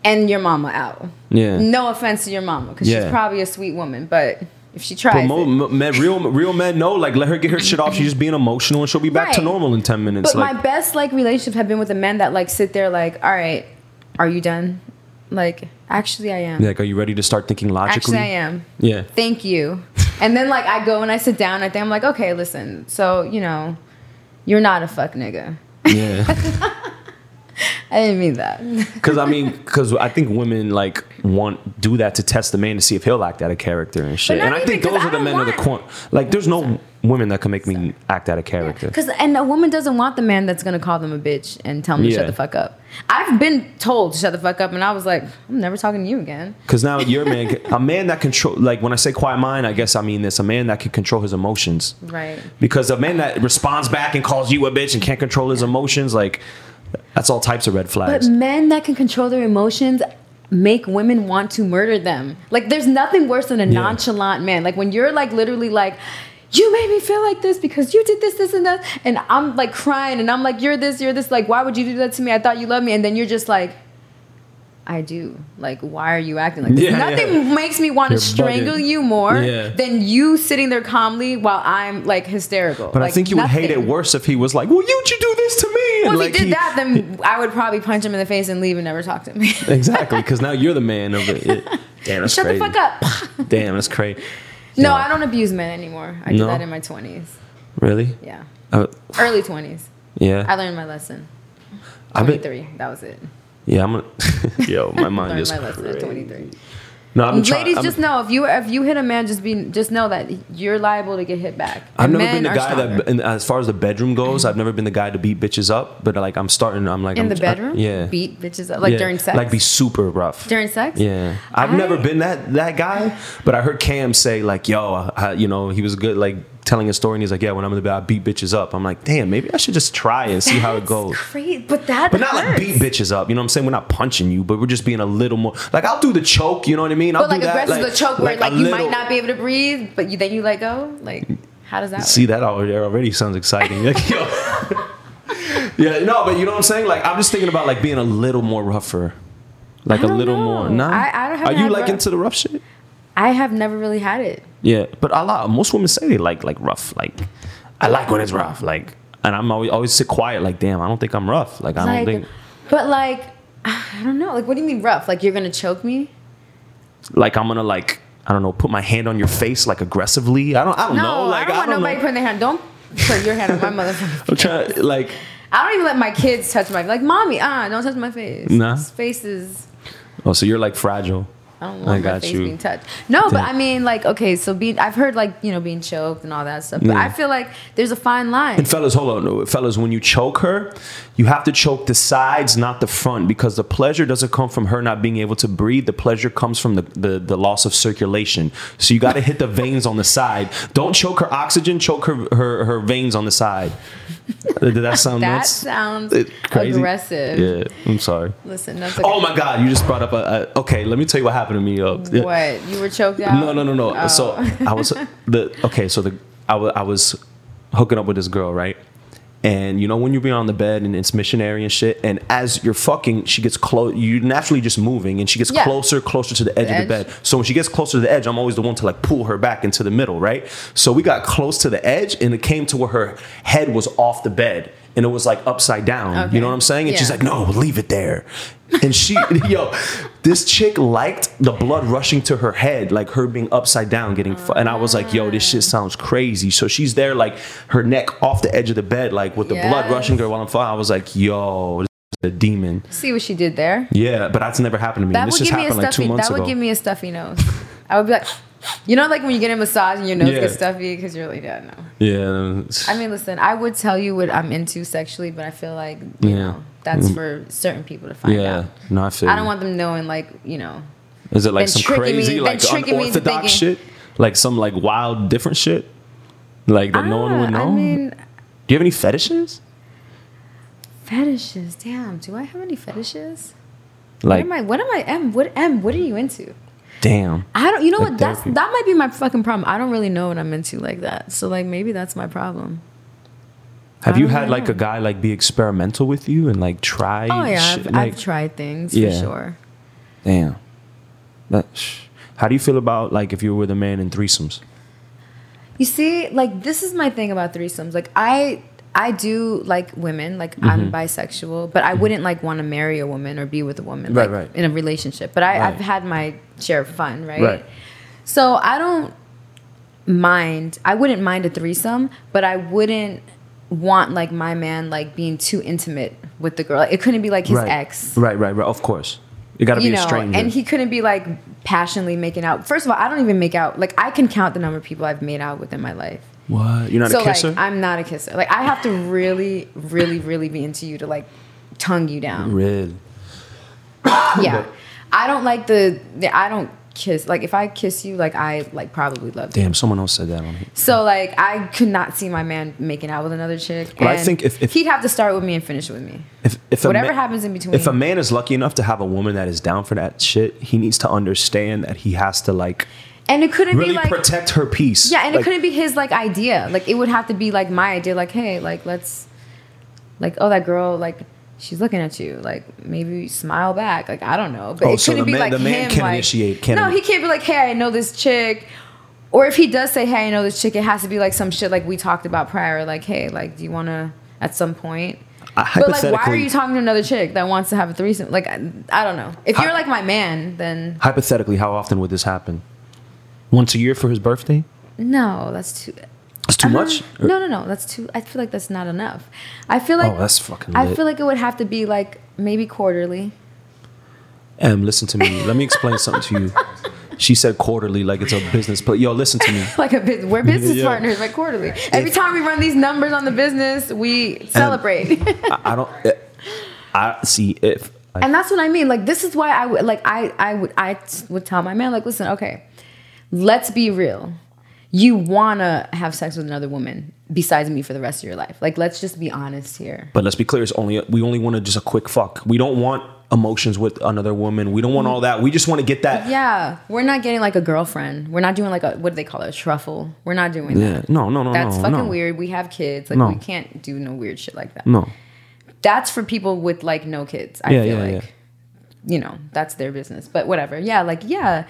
S2: and your mama out.
S1: Yeah.
S2: No offense to your mama, because
S1: Yeah.
S2: she's probably a sweet woman, but if she
S1: But
S2: tries, it,
S1: mo- men, real real men know, like let her get her shit off. She's just being emotional, and she'll be back to normal in ten minutes.
S2: But
S1: like,
S2: my best like relationships have been with the men that like sit there like, all right, are you done? Like, actually, I am.
S1: like, are you ready to start thinking logically?
S2: Actually, I am.
S1: Yeah,
S2: Thank you. and then like I go and I sit down. I think I'm like, okay, listen. So you know, you're not a fuck nigga.
S1: yeah.
S2: I didn't mean that.
S1: Because I mean, because I think women like want do that to test the man to see if he'll act out of character and shit. And I think those
S2: I
S1: are the
S2: don't
S1: men of the
S2: want-
S1: corner. Like, there's no women that can make me act out of character.
S2: Because and a woman doesn't want the man that's gonna call them a bitch and tell them to shut the fuck up. I've been told to shut the fuck up, and I was like, I'm never talking to you again.
S1: Because now you're a man, a man that control. Like when I say quiet mind, I guess I mean this: a man that can control his emotions.
S2: Right.
S1: Because a man that responds back and calls you a bitch and can't control his emotions, like that's all types of red flags.
S2: But men that can control their emotions make women want to murder them. Like there's nothing worse than a nonchalant man. Like when you're like literally like you made me feel like this because you did this, this, and that. And I'm like crying and I'm like, you're this, you're this. Like, why would you do that to me? I thought you loved me. And then you're just like, I do. Like, why are you acting like this?
S1: Yeah,
S2: Nothing
S1: yeah.
S2: makes me want to strangle
S1: bugging.
S2: you more
S1: Yeah.
S2: than you sitting there calmly while I'm like hysterical.
S1: but I think you would hate it worse if he was like, "Well, you'd you do this to me?" And
S2: Well,
S1: like
S2: if he did that, then I would probably punch him in the face and leave and never talk to me.
S1: exactly, because now you're the man of it. It- Damn, that's
S2: Shut
S1: crazy.
S2: the fuck up.
S1: Damn, that's crazy.
S2: No. I don't abuse men anymore. I did
S1: No?
S2: that in my 20s.
S1: Really?
S2: Yeah.
S1: Uh,
S2: Early 20s.
S1: yeah.
S2: I learned my lesson.
S1: I've been-
S2: 23. That was it.
S1: Yeah, I'm. A, yo, my mind is
S2: my lesson at
S1: crazy.
S2: 23.
S1: No, I'm trying.
S2: Ladies,
S1: I'm-
S2: just know if you if you hit a man, just be just know that you're liable to get hit back.
S1: I've
S2: And
S1: never been the guy
S2: stronger.
S1: that, as far as the bedroom goes, I've never been the guy to beat bitches up. But like, I'm starting. I'm like
S2: in
S1: I'm,
S2: the bedroom.
S1: I- yeah,
S2: Beat bitches up like
S1: Yeah.
S2: during sex.
S1: Like be super rough.
S2: during sex.
S1: Yeah, I've
S2: I-
S1: never been that that guy, but I heard Cam say like, "Yo, I, you know, he was good." Like telling a story, and he's like, "Yeah, when I'm in the bed, I beat bitches up." I'm like, "Damn, maybe I should just try and see how it goes."
S2: Great, but that.
S1: But not like beat bitches up. You know what I'm saying? We're not punching you, but we're just being a little more. Like I'll do the choke. You know what I mean? I'll
S2: But like
S1: do that.
S2: aggressive, the choke where like, you
S1: little-
S2: might not be able to breathe, but you then you let go. Like, how does that? work?
S1: See that already already sounds exciting. Like, yo. yeah, no, but you know what I'm saying? Like I'm just thinking about like being a little more rougher. Like a little
S2: know.
S1: more. Nah.
S2: I- I
S1: Are you like
S2: rough-
S1: into the rough shit?
S2: I have never really had it.
S1: Yeah, but a lot. Most women say they like like rough. Like I like when it's rough. Like, and I'm always always sit quiet. Like, damn, I don't think I'm rough. Like, I don't
S2: Like,
S1: think
S2: but like, I don't know. Like, what do you mean rough? Like you're gonna choke me?
S1: like I'm gonna like I don't know put my hand on your face like aggressively. I don't I don't
S2: No,
S1: know. Like
S2: I don't want
S1: don't
S2: nobody
S1: know.
S2: putting their hand. Don't put your hand on my motherfucking.
S1: I'm trying like
S2: I don't even let my kids touch my like, mommy. Ah, don't touch my face.
S1: Nah.
S2: This face is.
S1: oh, so you're like fragile.
S2: I don't
S1: I
S2: want my
S1: got
S2: face
S1: you.
S2: being touched. No, but I mean, like, okay, so being, I've heard like, you know, being choked and all that stuff. But
S1: Yeah.
S2: I feel like there's a fine line.
S1: And fellas, hold on, fellas. When you choke her, you have to choke the sides, not the front, because the pleasure doesn't come from her not being able to breathe. The pleasure comes from the the, the loss of circulation. So you got to hit the veins on the side. Don't choke her oxygen. Choke her her, her veins on the side. Did that sound
S2: that
S1: nuts?
S2: sounds
S1: It- crazy?
S2: aggressive.
S1: Yeah, I'm sorry.
S2: Listen, that's okay.
S1: Oh my God! You just brought up a, a okay. Let me tell you what happened to me. Uh.
S2: What? You were choked out?
S1: No, no, no, no.
S2: Oh.
S1: So I was the okay. So the I wa- I was hooking up with this girl, right? And you know when you're being on the bed and it's missionary and shit, and as you're fucking, she gets close. You're naturally just moving, and she gets
S2: Yeah.
S1: closer, closer to the edge
S2: The
S1: of the bed. So when she gets closer to the edge, I'm always the one to like pull her back into the middle, right? So we got close to the edge, and it came to where her head was off the bed, and it was like upside down.
S2: Okay.
S1: You know what I'm saying? And she's like, "No, leave it there." And she, yo, this chick liked the blood rushing to her head, like her being upside down, getting. Fu- and I was like, "Yo, this shit sounds crazy." So she's there, like her neck off the edge of the bed, like with the blood rushing to her while I'm falling. I was like, "Yo, this is a demon."
S2: See what she did there?
S1: Yeah, but that's never happened to me.
S2: That
S1: this
S2: would
S1: just
S2: give me a
S1: happened like two
S2: stuffy.
S1: months
S2: that would
S1: ago.
S2: give me a stuffy nose. I would be like, you know, like when you get a massage and your nose
S1: Yeah.
S2: gets stuffy because you're like, yeah, no.
S1: yeah,
S2: I mean, listen, I would tell you what I'm into sexually, but I feel like you
S1: Yeah.
S2: know that's for certain people to find
S1: yeah.
S2: out.
S1: No, I feel.
S2: I don't want them knowing, like you know.
S1: Is it like some
S2: me-
S1: crazy, like
S2: me into
S1: unorthodox shit, like some like wild, different shit, like that no one would
S2: Ah,
S1: know?
S2: I mean,
S1: Do you have any fetishes?
S2: fetishes. Damn, do I have any fetishes?
S1: Like,
S2: what am I? What am I? M? What M? What are you into?
S1: Damn.
S2: I don't. You know
S1: Like
S2: what? That's that might be my fucking problem. I don't really know what I'm into like that. So like maybe that's my problem.
S1: Have you had
S2: really
S1: like
S2: know.
S1: a guy like be experimental with you and like try?
S2: Oh yeah? I've,
S1: like,
S2: I've tried things
S1: Yeah.
S2: for sure.
S1: Damn. That. sh- How do you feel about like if you were with a man in threesomes?
S2: You see, like this is my thing about threesomes. Like I I do like women, like I'm
S1: Mm-hmm.
S2: bisexual, but I wouldn't like want to marry a woman or be with a woman
S1: Right,
S2: like
S1: right.
S2: in a relationship. But I,
S1: Right.
S2: I've had my share of fun, right?
S1: Right.
S2: So I don't mind I wouldn't mind a threesome, but I wouldn't want like my man like being too intimate with the girl. It couldn't be like his
S1: right.
S2: ex.
S1: Right, right, right. Of course, you got to be
S2: You
S1: a
S2: know,
S1: stranger.
S2: and he couldn't be like passionately making out. First of all, I don't even make out. Like I can count the number of people I've made out with in my life
S1: what? You're not
S2: so
S1: a kisser?
S2: like I'm not a kisser. Like I have to really, really, really be into you to like tongue you down.
S1: Really?
S2: Yeah. I don't like the, the I don't kiss like if I kiss you, like I like probably love you.
S1: Damn, someone else said that on me.
S2: So like I could not see my man making out with another chick.
S1: But I think if- if-
S2: he'd have to start with me and finish with me.
S1: If, if
S2: Whatever
S1: ma-
S2: happens in between.
S1: If a man is lucky enough to have a woman that is down for that shit, he needs to understand that he has to like
S2: and it couldn't
S1: really
S2: be like
S1: protect her peace.
S2: Yeah, and
S1: Like,
S2: it couldn't be his like idea. Like it would have to be like my idea. Like, hey, like let's, like, oh, that girl, like she's looking at you. Like maybe smile back. Like I don't know, but
S1: Oh,
S2: it
S1: so
S2: couldn't
S1: the
S2: be
S1: man-
S2: like
S1: the man
S2: him.
S1: can
S2: like,
S1: initiate, can
S2: no, he can't be like, hey, I know this chick. Or if he does say, hey, I know this chick, it has to be like some shit like we talked about prior. Like, hey, like, do you want to at some point?
S1: I-
S2: But like, why are you talking to another chick that wants to have a threesome? Like, I, I don't know. If you're like my man, then
S1: hypothetically, how often would this happen? Once a year for his birthday?
S2: no, that's too.
S1: It's too
S2: Uh,
S1: much.
S2: No, no, no. That's too. I feel like that's not enough. I feel like
S1: Oh, that's fucking
S2: I feel like it would have to be like maybe quarterly.
S1: Em, listen to me. Let me explain something to you. She said quarterly, like it's a business. But yo, listen to me.
S2: Like a bus We're business
S1: Yeah.
S2: partners, like quarterly. Every time we run these numbers on the business, we celebrate.
S1: I, I don't. eh, I see if.
S2: and that's what I mean. Like this is why I would like I I would I would tell my man like, listen, okay, let's be real. You wanna have sex with another woman besides me for the rest of your life. Like let's just be honest here.
S1: But let's be clear. It's only we only want to just a quick fuck. We don't want emotions with another woman. We don't want all that. We just want to get that.
S2: Yeah, we're not getting like a girlfriend. We're not doing like a what do they call it, a truffle. We're not doing
S1: Yeah.
S2: that.
S1: No. No. No.
S2: That's
S1: no,
S2: fucking
S1: no.
S2: weird. We have kids. Like
S1: No.
S2: we can't do no weird shit like that.
S1: No.
S2: That's for people with like no kids. I
S1: Yeah,
S2: feel
S1: yeah,
S2: like. you know, that's their business. But whatever. Yeah, like yeah.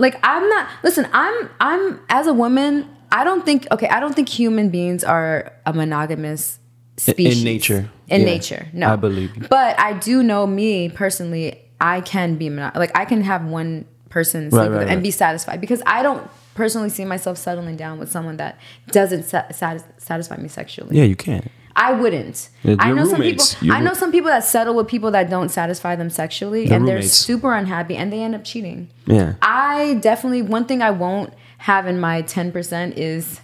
S2: Like I'm not listen, I'm I'm as a woman, I don't think okay, I don't think human beings are a monogamous species.
S1: In nature.
S2: In
S1: Yeah.
S2: nature. No.
S1: I believe you.
S2: But I do know me personally, I can be mono- like I can have one person sleep
S1: Right,
S2: with
S1: right,
S2: and be satisfied because I don't personally see myself settling down with someone that doesn't sa- satis- satisfy me sexually.
S1: Yeah, you can't.
S2: I wouldn't. I know some people.
S1: roommates, your
S2: I know some people that settle with people that don't satisfy them sexually,
S1: Their
S2: and they're super unhappy, and they end up cheating.
S1: Yeah.
S2: I definitely one thing I won't have in my ten percent is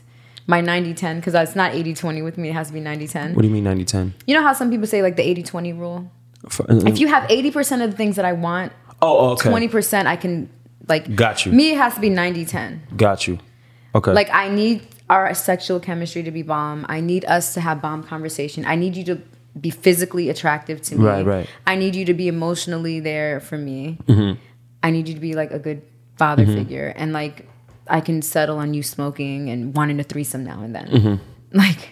S2: my 90-10 because it's not 80-20 with me. It has to be 90-10.
S1: What do you mean 90 10?
S2: You know how some people say like the 80-20 rule. Uh, if you have 80% of the things that I want,
S1: oh, oh okay.
S2: 20% I can like.
S1: Got you.
S2: Me, it has to be 90-10.
S1: Got you. Okay.
S2: Like I need our sexual chemistry to be bomb. I need us to have bomb conversation. I need you to be physically attractive to me.
S1: Right, right.
S2: I need you to be emotionally there for me.
S1: Mm-hmm.
S2: I need you to be like a good father figure, and like I can settle on you smoking and wanting a threesome now and then. Like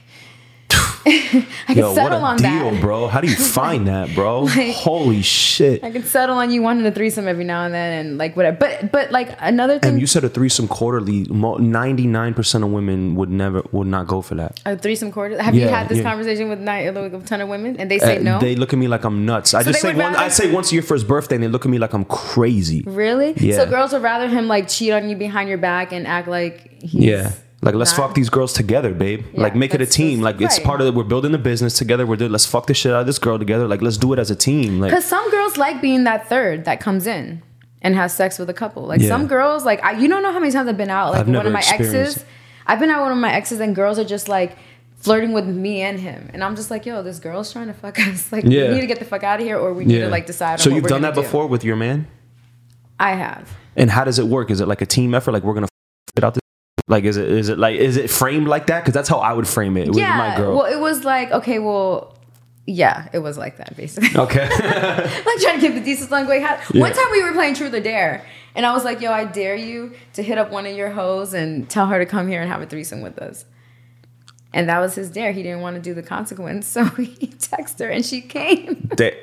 S2: I can
S1: Yo, what a
S2: on
S1: deal,
S2: that.
S1: bro. How do you find that, bro?
S2: Like-
S1: Holy shit.
S2: I can settle on you wanting a threesome every now and then, and like whatever. But but like another thing,
S1: And you said a threesome quarterly. Ninety nine percent of women would never would not go for that.
S2: a threesome quarter. Have you had this
S1: yeah.
S2: conversation with nine, like, a ton of women, and they say
S1: Uh,
S2: no?
S1: They look at me like I'm nuts. I just say one. I say once your first birthday, and they look at me like I'm crazy.
S2: Really?
S1: Yeah.
S2: So girls would rather him like cheat on you behind your back and act like he's
S1: Yeah. Like let's fuck these girls together, babe.
S2: Yeah,
S1: like make it a team. Like it's part of it. We're building the business together. We're doing. Let's fuck the shit out of this girl together. Like let's do it as a team. Like
S2: Because some girls like being that third that comes in and has sex with a couple. Like
S1: Yeah.
S2: some girls, like I, you don't know how many times I've been out. Like
S1: I've
S2: one of my exes. I've been out with one of my exes, and girls are just like flirting with me and him, and I'm just like, yo, this girl's trying to fuck us. Like
S1: Yeah.
S2: we need to get the fuck out of here, or we need to like decide.
S1: So
S2: on what
S1: you've
S2: we're
S1: done that
S2: do.
S1: before with your man.
S2: I have.
S1: And how does it work? Is it like a team effort? Like we're gonna f- it out this. Like is it is it like is it framed like that? Because that's how I would frame it with
S2: yeah.
S1: my girl.
S2: Well, it was like okay, well. Yeah, it was like that basically.
S1: okay.
S2: like trying to keep the decent. How,
S1: Yeah.
S2: One time we were playing Truth or Dare, and I was like, "Yo, I dare you to hit up one of your hoes and tell her to come here and have a threesome with us." And that was his dare. He didn't want to do the consequence, so he texted her, and she came.
S1: Da-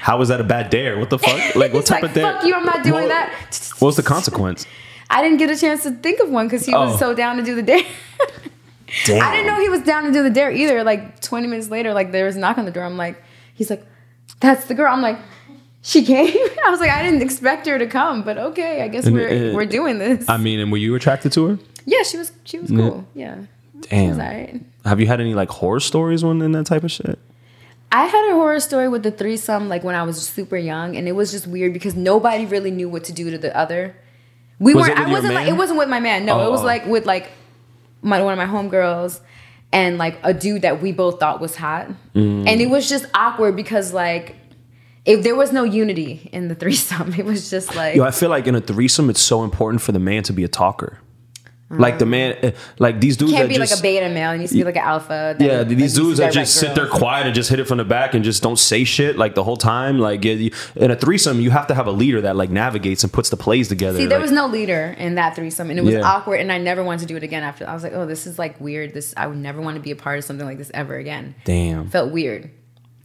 S1: how was that a bad dare? What the fuck? Like what type
S2: like,
S1: of dare?
S2: "Fuck you! I'm not doing
S1: What-
S2: that."
S1: What's the consequence?
S2: I didn't get a chance to think of one because he was
S1: Oh.
S2: so down to do the dare.
S1: Damn.
S2: I didn't know he was down to do the dare either. Like 20 minutes later, like there was a knock on the door. I'm like, he's like, that's the girl. I'm like, she came. I was like, I didn't expect her to come, but okay, I guess
S1: And,
S2: we're we're doing this.
S1: I mean, and were you attracted to her?
S2: yeah, she was she was cool. Yeah, was
S1: Damn. Have you had any like horror stories when in that type of shit?
S2: I had a horror story with the threesome like when I was super young, and it was just weird because nobody really knew what to do to the other. We
S1: Was
S2: weren't. I wasn't like it wasn't with my man. No,
S1: Oh,
S2: it was
S1: oh.
S2: like with like my one of my homegirls and like a dude that we both thought was hot,
S1: Mm.
S2: and it was just awkward because like if there was no unity in the threesome, it was just like
S1: Yo, I feel like in a threesome, it's so important for the man to be a talker. Like the man, eh, like these dudes
S2: Mm. can't be
S1: just
S2: like a beta male. It needs to be like an alpha. that-
S1: yeah, these dudes that just sit there quiet and just hit it from the back and just don't say shit like the whole time. Like yeah, you, in a threesome, you have to have a leader that like navigates and puts the plays together.
S2: See, there
S1: like-
S2: was no leader in that threesome, and it was
S1: Yeah.
S2: awkward, and I never wanted to do it again. After I was like, "Oh, this is like weird. This I would never want to be a part of something like this ever again."
S1: damn,
S2: Felt weird.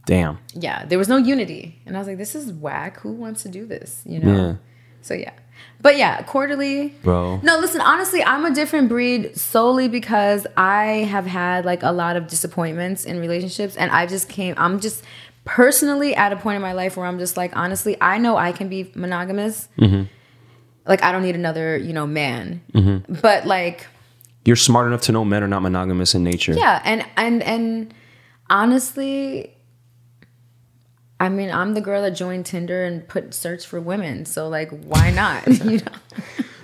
S1: damn.
S2: Yeah, there was no unity, and I was like, "This is whack. Who wants to do this?" You know.
S1: Yeah.
S2: So yeah, but yeah, quarterly,
S1: Bro.
S2: No, listen. Honestly, I'm a different breed solely because I have had like a lot of disappointments in relationships, and I just came. I'm just personally at a point in my life where I'm just like, honestly, I know I can be monogamous.
S1: Mm-hmm.
S2: Like I don't need another, you know, man.
S1: Mm-hmm.
S2: But like,
S1: You're smart enough to know men are not monogamous in nature.
S2: yeah, and and and honestly, I mean, I'm the girl that joined Tinder and put search for women. So like, why not? you know.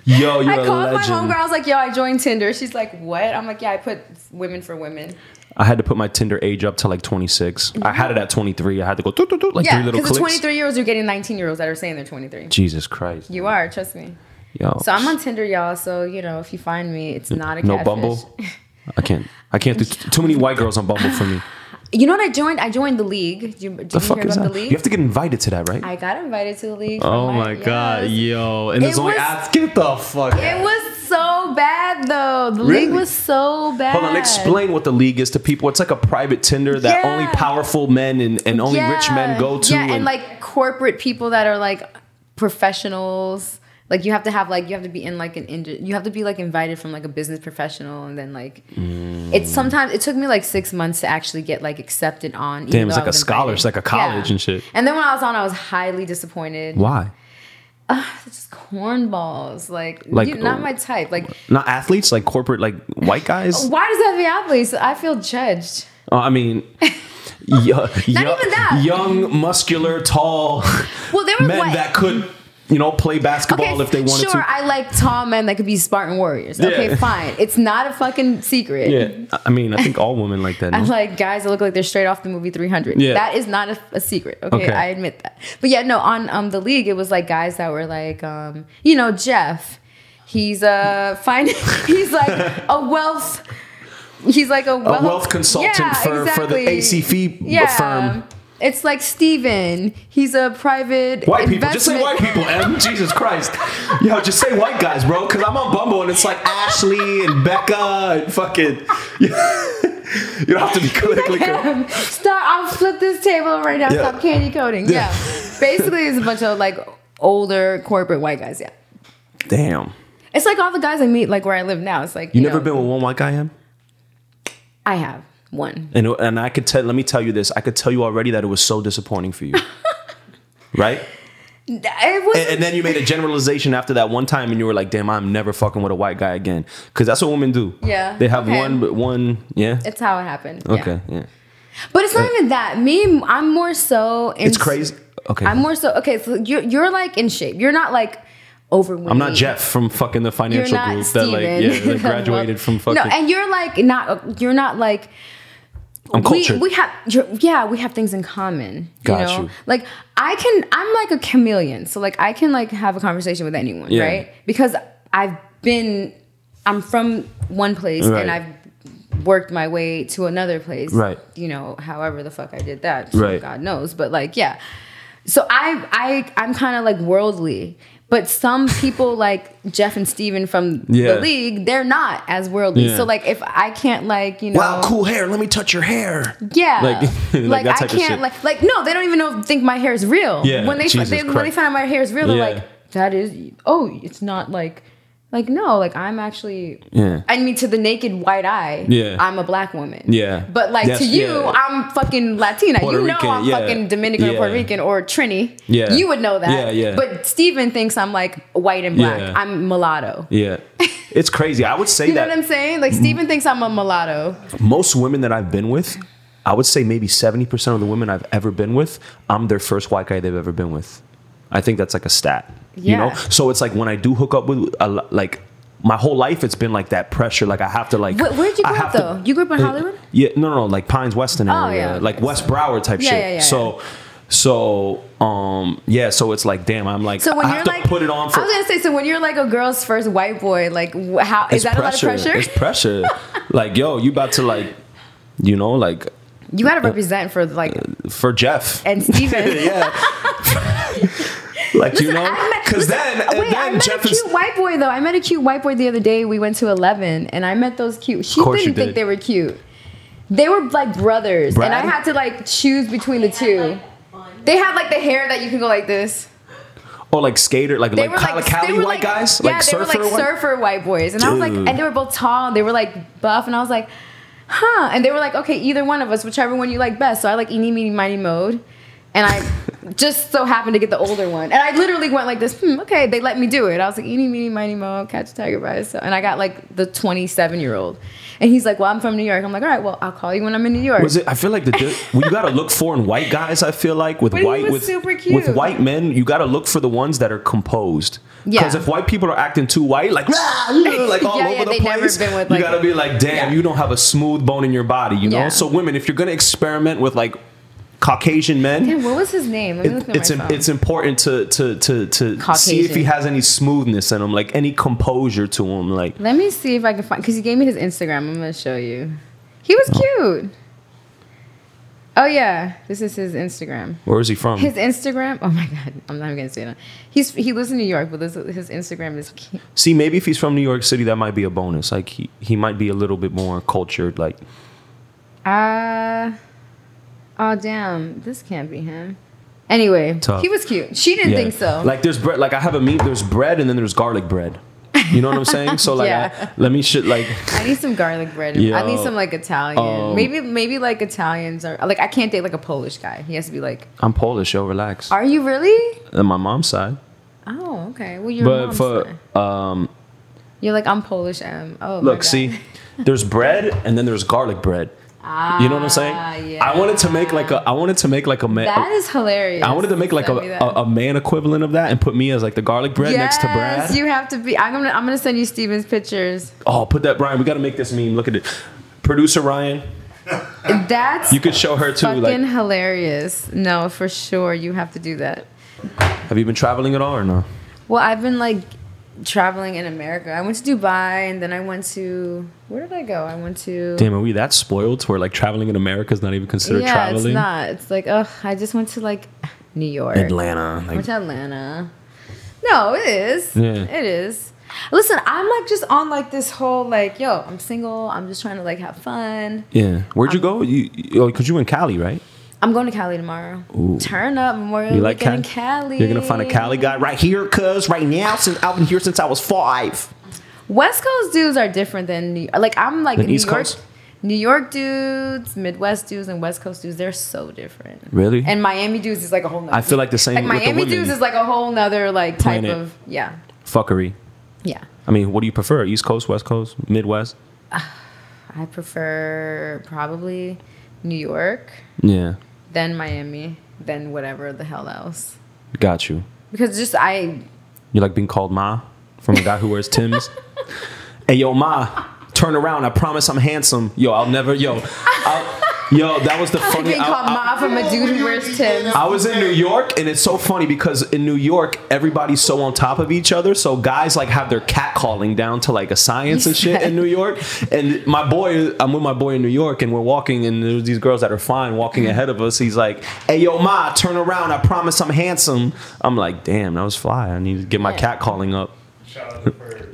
S1: Yo, you're
S2: I
S1: a
S2: called my homegirl. I was like, "Yo, I joined Tinder." She's like, "What?" I'm like, "Yeah, I put women for women."
S1: I had to put my Tinder age up to like 26. I had it at 23. I had to go doot, doot, doot, like
S2: Yeah,
S1: three little
S2: because 23 year olds are getting 19 year olds that are saying they're 23.
S1: Jesus Christ.
S2: You are, trust me.
S1: Yo.
S2: So I'm on Tinder, y'all. So you know, if you find me, it's not a
S1: no
S2: catfish.
S1: Bumble. I can't. I can't do t- too many white girls on Bumble for me.
S2: You know what? I joined. I joined the league. Did you, did
S1: The
S2: you
S1: fuck
S2: hear
S1: is
S2: about
S1: that?
S2: the league?
S1: You have to get invited to that, right?
S2: I got invited to the league.
S1: oh my god,
S2: yes.
S1: yo! And there's
S2: It
S1: only
S2: was-
S1: ads. Get the fuck.
S2: It was so bad though. The
S1: Really?
S2: league was so bad.
S1: Hold on, explain what the league is to people. It's like a private Tinder that
S2: Yeah.
S1: only powerful men and, and only rich men go to.
S2: Yeah, and, like corporate people that are like professionals. Like you have to have like you have to be in like an ind- you have to be like invited from like a business professional and then like
S1: Mm.
S2: it's sometimes it took me like six months to actually get like accepted on.
S1: Damn, it's like a scholar, it's like a college and shit.
S2: And then when I was on, I was highly disappointed.
S1: why?
S2: It's just cornballs, like,
S1: Like,
S2: not
S1: uh,
S2: my type. Like,
S1: Not athletes, like corporate, like white guys.
S2: why does that have to be athletes? I feel judged.
S1: Oh, I mean,
S2: even that.
S1: young, muscular, tall
S2: Well, there were
S1: men
S2: white-
S1: that could, you know, play basketball if they wanted
S2: sure,
S1: to.
S2: Sure, I like tall men that could be Spartan warriors. Okay, fine. It's not a fucking secret.
S1: yeah, I mean, I think all women like that.
S2: I
S1: no?
S2: like guys that look like they're straight off the movie 300.
S1: Yeah.
S2: That is not a, a secret. Okay?
S1: Okay.
S2: I admit that. But yeah, no, on um the league, it was like guys that were like, um, you know, Jeff. He's a fine. he's like a wealth. He's like a wealth,
S1: wealth consultant for- for the ACV firm.
S2: It's like Steven. He's a private
S1: White people, just say white people, M. Jesus Christ. Yo, just say white guys, bro, because I'm on Bumble and it's like Ashley and Becca and fucking. you don't have to be politically correct.
S2: Stop! I'll flip this table right now.
S1: Yeah.
S2: Stop candy coating.
S1: Yeah.
S2: Yeah. Basically, it's a bunch of like older corporate white guys. Yeah.
S1: Damn.
S2: It's like all the guys I meet, like where I live now. It's like
S1: You,
S2: you,
S1: never
S2: know,
S1: been with one white guy, M?
S2: I have one.
S1: And, and I could tell, let me tell you this. I could tell you already that it was so disappointing for you. right? And, and then you made a generalization after that one time and you were like, damn, I'm never fucking with a white guy again. Because that's what women do.
S2: Yeah,
S1: They have
S2: okay.
S1: one, but one, yeah.
S2: it's how it happened.
S1: Okay, yeah.
S2: But it's not uh, even that. Me, I'm more so. In,
S1: It's crazy. Okay.
S2: I'm more so. Okay, so you're you're like in shape. You're not like overweight.
S1: I'm not Jeff from fucking the financial group
S2: Steven.
S1: that like yeah that graduated from fucking.
S2: No, and you're like not. You're not like.
S1: I'm cultured.
S2: We, we have, yeah, we have things in common. You
S1: Got
S2: know,
S1: you.
S2: like I can, I'm like a chameleon, so like I can like have a conversation with anyone,
S1: Yeah.
S2: right? Because I've been, I'm from one place
S1: Right.
S2: and I've worked my way to another place,
S1: Right.
S2: You know, however the fuck I did that,
S1: Right.
S2: God knows, but like, yeah. So I, I, I'm kind of like worldly. But some people like Jeff and Steven from
S1: Yeah.
S2: the league, they're not as worldly.
S1: Yeah.
S2: So like if I can't like, you know
S1: wow, cool hair. Let me touch your hair.
S2: yeah,
S1: Like-
S2: like,
S1: like that
S2: I
S1: type of shit.
S2: can't like like no, they don't even know think my hair is real.
S1: Yeah,
S2: when they,
S1: Jesus
S2: they when they find out my hair is real, they're like, that is oh, it's not like like no, like I'm actually
S1: Yeah.
S2: I mean to the naked white eye,
S1: Yeah.
S2: I'm a black woman.
S1: Yeah.
S2: But like
S1: Yes,
S2: to you,
S1: yeah.
S2: I'm fucking Latina.
S1: Puerto
S2: you know
S1: Rican,
S2: I'm
S1: yeah.
S2: fucking Dominican
S1: Yeah.
S2: or Puerto Rican or Trini.
S1: Yeah.
S2: You would know that.
S1: Yeah, yeah.
S2: But Steven thinks I'm like white and black. I'm mulatto.
S1: Yeah, it's crazy. I would say that.
S2: You know what I'm saying? Like Steven thinks I'm a mulatto.
S1: most women that I've been with, I would say maybe seventy percent of the women I've ever been with, I'm their first white guy they've ever been with. I think that's like a stat. You know,
S2: Yeah.
S1: so it's like when I do hook up with a, like. My whole life, it's been like that pressure. Like I have to like.
S2: Where- where'd you grow up,
S1: have to-
S2: though? You grew up in Hollywood?
S1: Yeah, no, no, no, like Pines Weston
S2: Oh,
S1: area,
S2: yeah,
S1: like. West Broward type
S2: Yeah,
S1: shit.
S2: yeah, yeah,
S1: so, so, um, yeah, so it's like, damn, I'm like,
S2: So when
S1: I
S2: you're
S1: to
S2: like,
S1: put it on for.
S2: I was gonna say, so when you're like a girl's first white boy, like how is that a lot of pressure?
S1: It's pressure. like, yo, you about to like, you know, like
S2: you gotta represent for like
S1: for Jeff.
S2: and Steven.
S1: yeah. like you know, because then
S2: wait, I
S1: then
S2: met
S1: Jeff
S2: a
S1: is
S2: cute white boy though. I met a cute white boy the other day. We went to Eleven, and I met those cute. She didn't think
S1: did.
S2: they were cute. They were like brothers, and I had to like choose between the two. They had like the hair that you can go like this.
S1: oh like skater like
S2: They
S1: like
S2: were like
S1: Cali
S2: were
S1: white
S2: like,
S1: guys
S2: Yeah,
S1: like
S2: they were
S1: surfer
S2: like
S1: white-
S2: surfer white boys, and I was like, and they were both tall. They were like buff, and I was like, huh? And they were like, okay, either one of us, whichever one you like best. So I like eeny meeny miny mode, and I just so happened to get the older one, and I literally went like this. Hmm, okay, they let me do it. I was like eeny meeny miny mo, catch a tiger by his tail, and I got like the twenty seven year old, and he's like, well, I'm from New York. I'm like, all right, well, I'll call you when I'm in New York.
S1: Was it? I feel like the what you gotta look for in white guys. I feel like with
S2: But
S1: white with with white men, you gotta look for the ones that are composed.
S2: Yeah.
S1: Because if white people are acting too white, like "Rah," like all
S2: Yeah,
S1: over
S2: yeah,
S1: the place,
S2: with,
S1: you gotta be like, damn, you don't have a smooth bone in your body, you know. So women, if you're gonna experiment with like Caucasian men,
S2: Damn, what was his name?
S1: It- it's im- it's important to to to to see if he has any smoothness in him, like any composure to him, like.
S2: Let me see if I can find because he gave me his Instagram. I'm gonna show you. He was cute. Oh yeah, this is his Instagram.
S1: Where is he from?
S2: His Instagram. Oh my god, I'm not even gonna say that. He's he lives in New York, but this, his Instagram is. Cute.
S1: See, maybe if he's from New York City, that might be a bonus. Like he, he might be a little bit more cultured. Like
S2: Uh oh damn, this can't be him. Anyway,
S1: Tough.
S2: he was cute. She didn't
S1: yeah.
S2: think so.
S1: Like there's bread. Like I have a meat. There's bread, and then there's garlic bread. You know what I'm saying? So like,
S2: Yeah.
S1: I, let me shit like.
S2: I need some garlic bread.
S1: Yo.
S2: I need some like Italian.
S1: Um,
S2: maybe maybe like Italians are like I can't date like a Polish guy. He has to be like.
S1: I'm Polish, yo. Relax.
S2: Are you really?
S1: On my mom's side,
S2: Oh, okay. Well, you're.
S1: but for
S2: side.
S1: um,
S2: you're like I'm Polish. Um, oh,
S1: look, see, there's bread, and then there's garlic bread. You know what I'm saying?
S2: Ah,
S1: I wanted to make like a. I wanted to make like a man.
S2: That is hilarious.
S1: I wanted to make like a,
S2: Send me that.
S1: a, a man equivalent of that and put me as like the garlic bread next to Brad.
S2: You have to be. I'm gonna I'm gonna send you Steven's pictures.
S1: oh, put that Brian. We got to make this meme. Look at it. Producer Ryan,
S2: That's
S1: you could show her too.
S2: fucking
S1: Like,
S2: hilarious. No, for sure, you have to do that.
S1: have you been traveling at all or no?
S2: Well, I've been like traveling in America. I went to Dubai and then I went to where did I go? I went to
S1: Damn, are we that spoiled to where like traveling in America is not even considered
S2: yeah,
S1: traveling?
S2: it's not. It's like ugh. I just went to like New York.
S1: Atlanta.
S2: I went to Atlanta. No, it is.
S1: Yeah.
S2: It is. Listen, I'm like just on like this whole like, yo, I'm single. I'm just trying to like have fun.
S1: yeah. Where'd you go? You, you oh, cause you in Cali, right?
S2: I'm going to Cali tomorrow.
S1: Ooh.
S2: Turn up Memorial
S1: You like
S2: Weekend
S1: Cali?
S2: in Cali.
S1: You're gonna find a Cali guy right here, cuz right now. Since I've been here since I was five.
S2: West Coast dudes are different than New Like I'm like New
S1: East
S2: York.
S1: Coast?
S2: New York dudes, Midwest dudes, and West Coast dudes, they're so different.
S1: Really?
S2: And Miami dudes is like a whole nother.
S1: I feel like the same
S2: Like Miami dudes is like a whole nother like type
S1: Planet.
S2: of yeah.
S1: Fuckery.
S2: Yeah.
S1: I mean, what do you prefer? East Coast, West Coast, Midwest?
S2: I prefer probably New York,
S1: Yeah,
S2: then Miami, then whatever the hell else.
S1: got you.
S2: Because just I
S1: You like being called Ma from a guy who wears Tim's? hey, yo, Ma, turn around. I promise I'm handsome. Yo, I'll never. Yo, I'll, yo, that was the funny.
S2: being
S1: I-
S2: called
S1: I-
S2: Ma from a dude who wears Tim's.
S1: I was in New York, and it's so funny because in New York, everybody's so on top of each other. So guys like have their cat calling down to like a science and shit in New York. And my boy, I'm with my boy in New York, and we're walking, and there's these girls that are fine walking mm-hmm. ahead of us. He's like, "Hey, yo, ma, turn around. I promise I'm handsome." I'm like, "Damn, that was fly. I need to get my
S2: Yeah.
S1: cat calling up."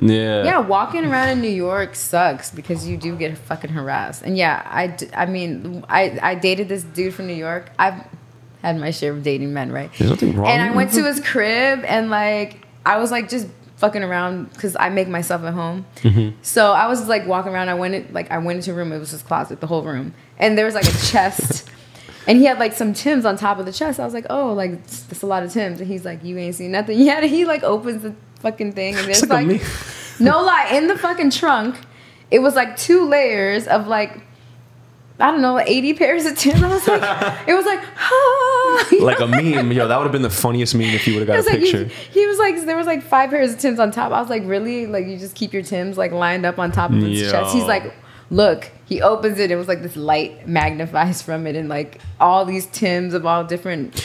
S3: Shout out to Bird.
S1: Yeah.
S2: Yeah, walking around in New York sucks because you do get fucking harassed. And yeah, I, I mean, I, I dated this dude from New York. I've had my share of dating men, right?
S1: There's nothing wrong
S2: And I went to his crib and like I was like just fucking around because I make myself at home.
S1: Mm-hmm.
S2: So I was like walking around. I went in, like I went into a room. It was his closet, the whole room, and there was like a chest. And he had like some Tims on top of the chest. I was like, oh, like that's a lot of Tims. And he's like, you ain't seen nothing yet. And he like opens the fucking thing, and
S1: It's
S2: there's
S1: like
S2: no lie, in the fucking trunk, it was like two layers of like, I don't know, 80 pairs of Tims. I was like, it was like, ah.
S1: like a meme. Yo, that would have been the funniest meme if you would have got a
S2: like
S1: picture.
S2: he, he was like there was like five pairs of Tims on top. I was like, really? Like you just keep your Tims like lined up on top of his
S1: Yo.
S2: chest? He's like, look. He opens it. It was like this light magnifies from it, and like all these Tims of all different.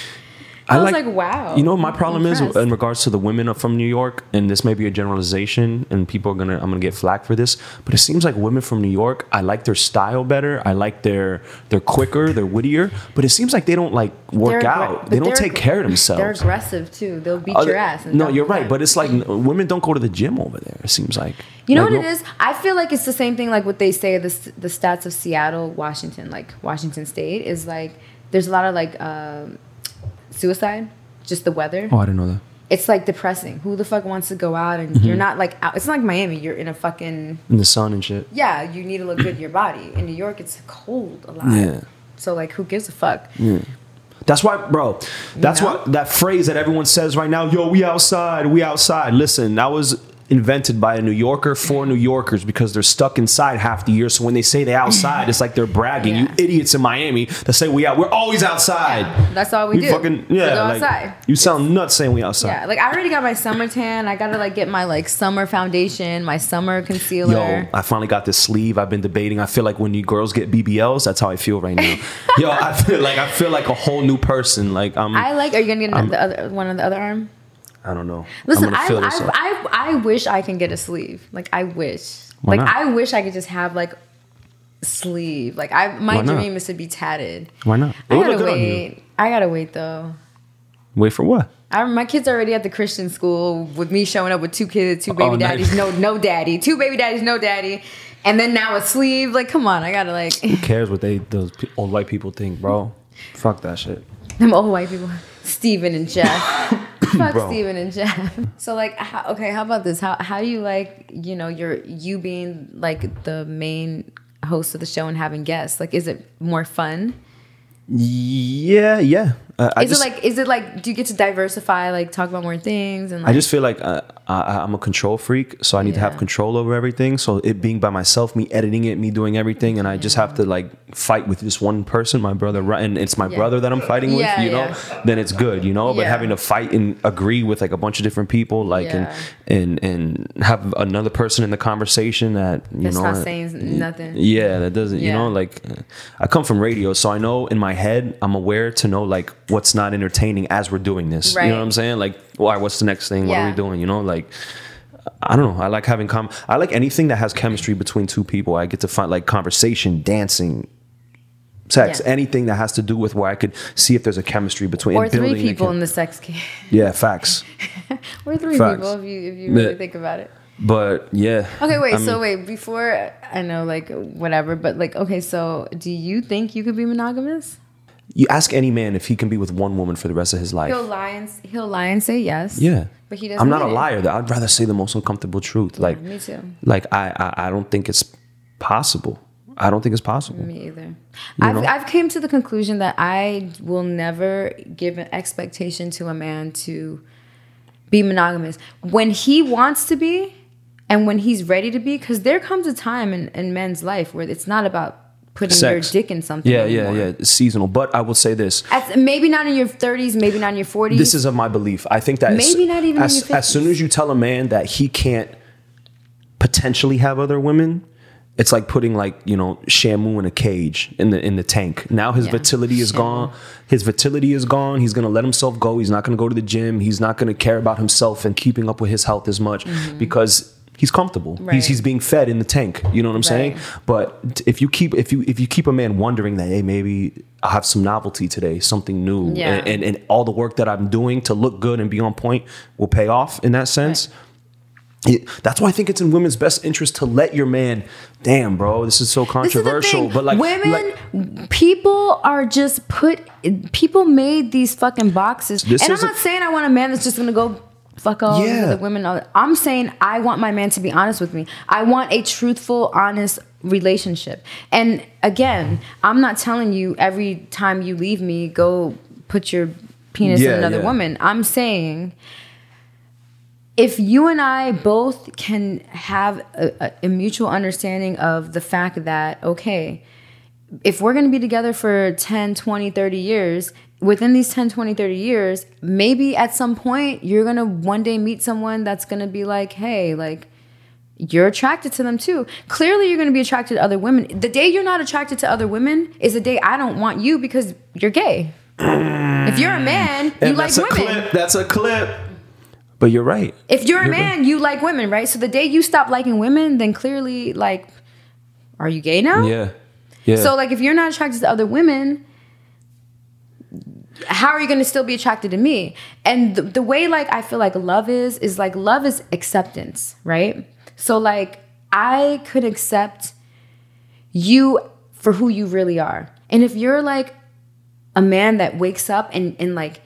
S2: I, was like, wow.
S1: You know, what my problem is in regards to the women from New York, and this may be a generalization, and people are gonna I'm gonna get flack for this, but it seems like women from New York, I like their style better. I like their they're quicker, they're wittier, but it seems like they don't like work
S2: They're
S1: out. They don't take care of themselves.
S2: They're aggressive too. They'll beat
S1: Other-
S2: your ass. and
S1: no, you're right, but it's like women don't go to the gym over there. It seems like
S2: You know
S1: Like,
S2: what it
S1: no-
S2: is? I feel like it's the same thing like what they say the the stats of Seattle, Washington, like Washington State is like there's a lot of like um, suicide, just the weather.
S1: Oh, I didn't know that.
S2: It's like depressing. Who the fuck wants to go out and
S1: Mm-hmm.
S2: you're not like out? It's not like Miami. You're in a fucking
S1: In the sun and shit.
S2: yeah. You need to look good in your body. In New York, it's cold a lot.
S1: Yeah.
S2: So like, who gives a fuck? Yeah.
S1: That's why, bro. That's
S2: know?
S1: what that phrase that everyone says right now. Yo, we outside, we outside. Listen, that was invented by a New Yorker for New Yorkers because they're stuck inside half the year. So when they say they outside, it's like they're bragging. You idiots in Miami that say we out. We're always outside.
S2: That's all we,
S1: We
S2: do.
S1: fucking yeah. like,
S2: outside.
S1: You sound nuts saying we outside.
S2: Yeah, like I already got my summer tan. I gotta like get my like summer foundation, my summer concealer.
S1: Yo, I finally got this sleeve. I've been debating. I feel like when you girls get BBLs, that's how I feel right now. Yo, I feel like I feel like a whole new person. Like I'm.
S2: I like. Are you gonna get the other one on the other arm?
S1: Don't know.
S2: Listen, I,
S1: fill this up.
S2: I, I I wish I can get a sleeve. Like I wish.
S1: Why
S2: like
S1: not?
S2: I wish I could just have like sleeve. Like I, my dream is to be tatted.
S1: Why not? It
S2: I gotta
S1: look good on you.
S2: wait. I gotta wait though.
S1: Wait for what?
S2: I, my kids are already at the Christian school with me showing up with two kids, two baby
S1: Oh, nice.
S2: daddies, no no daddy, two baby daddies, no daddy, and then now a sleeve. Like, come on, I gotta like
S1: Who cares what they those old white people think, bro? Fuck that shit.
S2: them old white people, Steven and Jeff. Fuck
S1: Bro.
S2: Steven and Jeff. So like, how, okay, how about this? How how do you like you know your you being like the main host of the show and having guests? Like, is it more fun?
S1: Yeah, yeah. Uh,
S2: Is
S1: just,
S2: it like is it like do you get to diversify like talk about more things and
S1: I just feel like uh, I, I'm a control freak, so I need to have control over everything. So it being by myself, me editing it, me doing everything, and I just have to like fight with just one person, my brother, right? And it's my
S2: Yeah.
S1: brother that I'm fighting with,
S2: Yeah,
S1: you know.
S2: yeah.
S1: Then it's good, you know. But having to fight and agree with like a bunch of different people, like
S2: Yeah.
S1: and and and have another person in the conversation that you
S2: That's
S1: know
S2: not saying nothing.
S1: Yeah, that doesn't. You know, like uh, I come from radio, so I know in my head I'm aware to know like what's not entertaining as we're doing this. You know what I'm saying? Like, why? What's the next thing? What are we doing? You know, like. I don't know. I like having com. I like anything that has chemistry between two people. I get to find like conversation, dancing, sex,
S2: Yeah.
S1: anything that has to do with where I could see if there's a chemistry between
S2: or three people
S1: chem-
S2: in the sex game.
S1: yeah, facts.
S2: or three
S1: Facts.
S2: people if you if you really
S1: Yeah.
S2: think about it.
S1: But yeah.
S2: Okay, wait.
S1: I mean,
S2: so wait before I know like whatever, but like okay. So do you think you could be monogamous?
S1: You ask any man if he can be with one woman for the rest of his life.
S2: He'll lie and he'll lie and say yes.
S1: Yeah.
S2: but he doesn't.
S1: I'm not a liar. Though. I'd rather say the most uncomfortable truth. like
S2: me too.
S1: Like I, I, I don't think it's possible. I don't think it's possible.
S2: Me either. I've,
S1: know?
S2: I've came to the conclusion that I will never give an expectation to a man to be monogamous when he wants to be and when he's ready to be. Because there comes a time in, in men's life where it's not about putting
S1: Sex.
S2: your dick in something.
S1: Yeah, yeah,
S2: anymore.
S1: yeah. It's seasonal. But I will say this.
S2: At, maybe not in your 30s, maybe not in your 40s.
S1: This is of my belief. I think that as-
S2: Maybe not even in
S1: as, as soon as you tell a man that he can't potentially have other women, it's like putting like you know Shamu in a cage in the in the tank. Now his
S2: Yeah.
S1: fertility is
S2: Shamu.
S1: gone. His fertility is gone. He's gonna let himself go. He's not gonna go to the gym. He's not gonna care about himself and keeping up with his health as much mm-hmm. because he's comfortable.
S2: Right.
S1: He's he's being fed in the tank. You know what I'm saying? But if you keep if you if you keep a man wondering that hey maybe I'll have some novelty today, something new,
S2: Yeah.
S1: and, and and all the work that I'm doing to look good and be on point will pay off in that sense. It- that's why I think it's in women's best interest to let your man. Damn, bro, this is so
S2: This is
S1: controversial. But like,
S2: women,
S1: like-
S2: people are just put. People made these fucking boxes, and I'm
S1: a-
S2: not saying I want a man that's just gonna go fuck all
S1: Yeah.
S2: the women. all- I'm saying I want my man to be honest with me. I want a truthful, honest relationship. And again, I'm not telling you every time you leave me, go put your penis
S1: Yeah,
S2: in another
S1: yeah.
S2: woman. I'm saying if you and I both can have a, a, a mutual understanding of the fact that, okay, if we're going to be together for 10, 20, 30 years, within these 10, 20, 30 years, maybe at some point you're going to one day meet someone that's going to be like, hey, like, you're attracted to them too. Clearly, you're going to be attracted to other women. The day you're not attracted to other women is the day I don't want you because you're gay. if you're a man, you
S1: and
S2: like
S1: that's a
S2: women.
S1: clip. That's a clip. But you're right.
S2: If you're a
S1: You're
S2: man, you like women, right? So the day you stop liking women, then clearly, like, are you gay now?
S1: Yeah, yeah.
S2: So like, if you're not attracted to other women, how are you going to still be attracted to me? And the, the way like I feel like love is is like love is acceptance, right? So like I could accept you for who you really are, and if you're like a man that wakes up and and like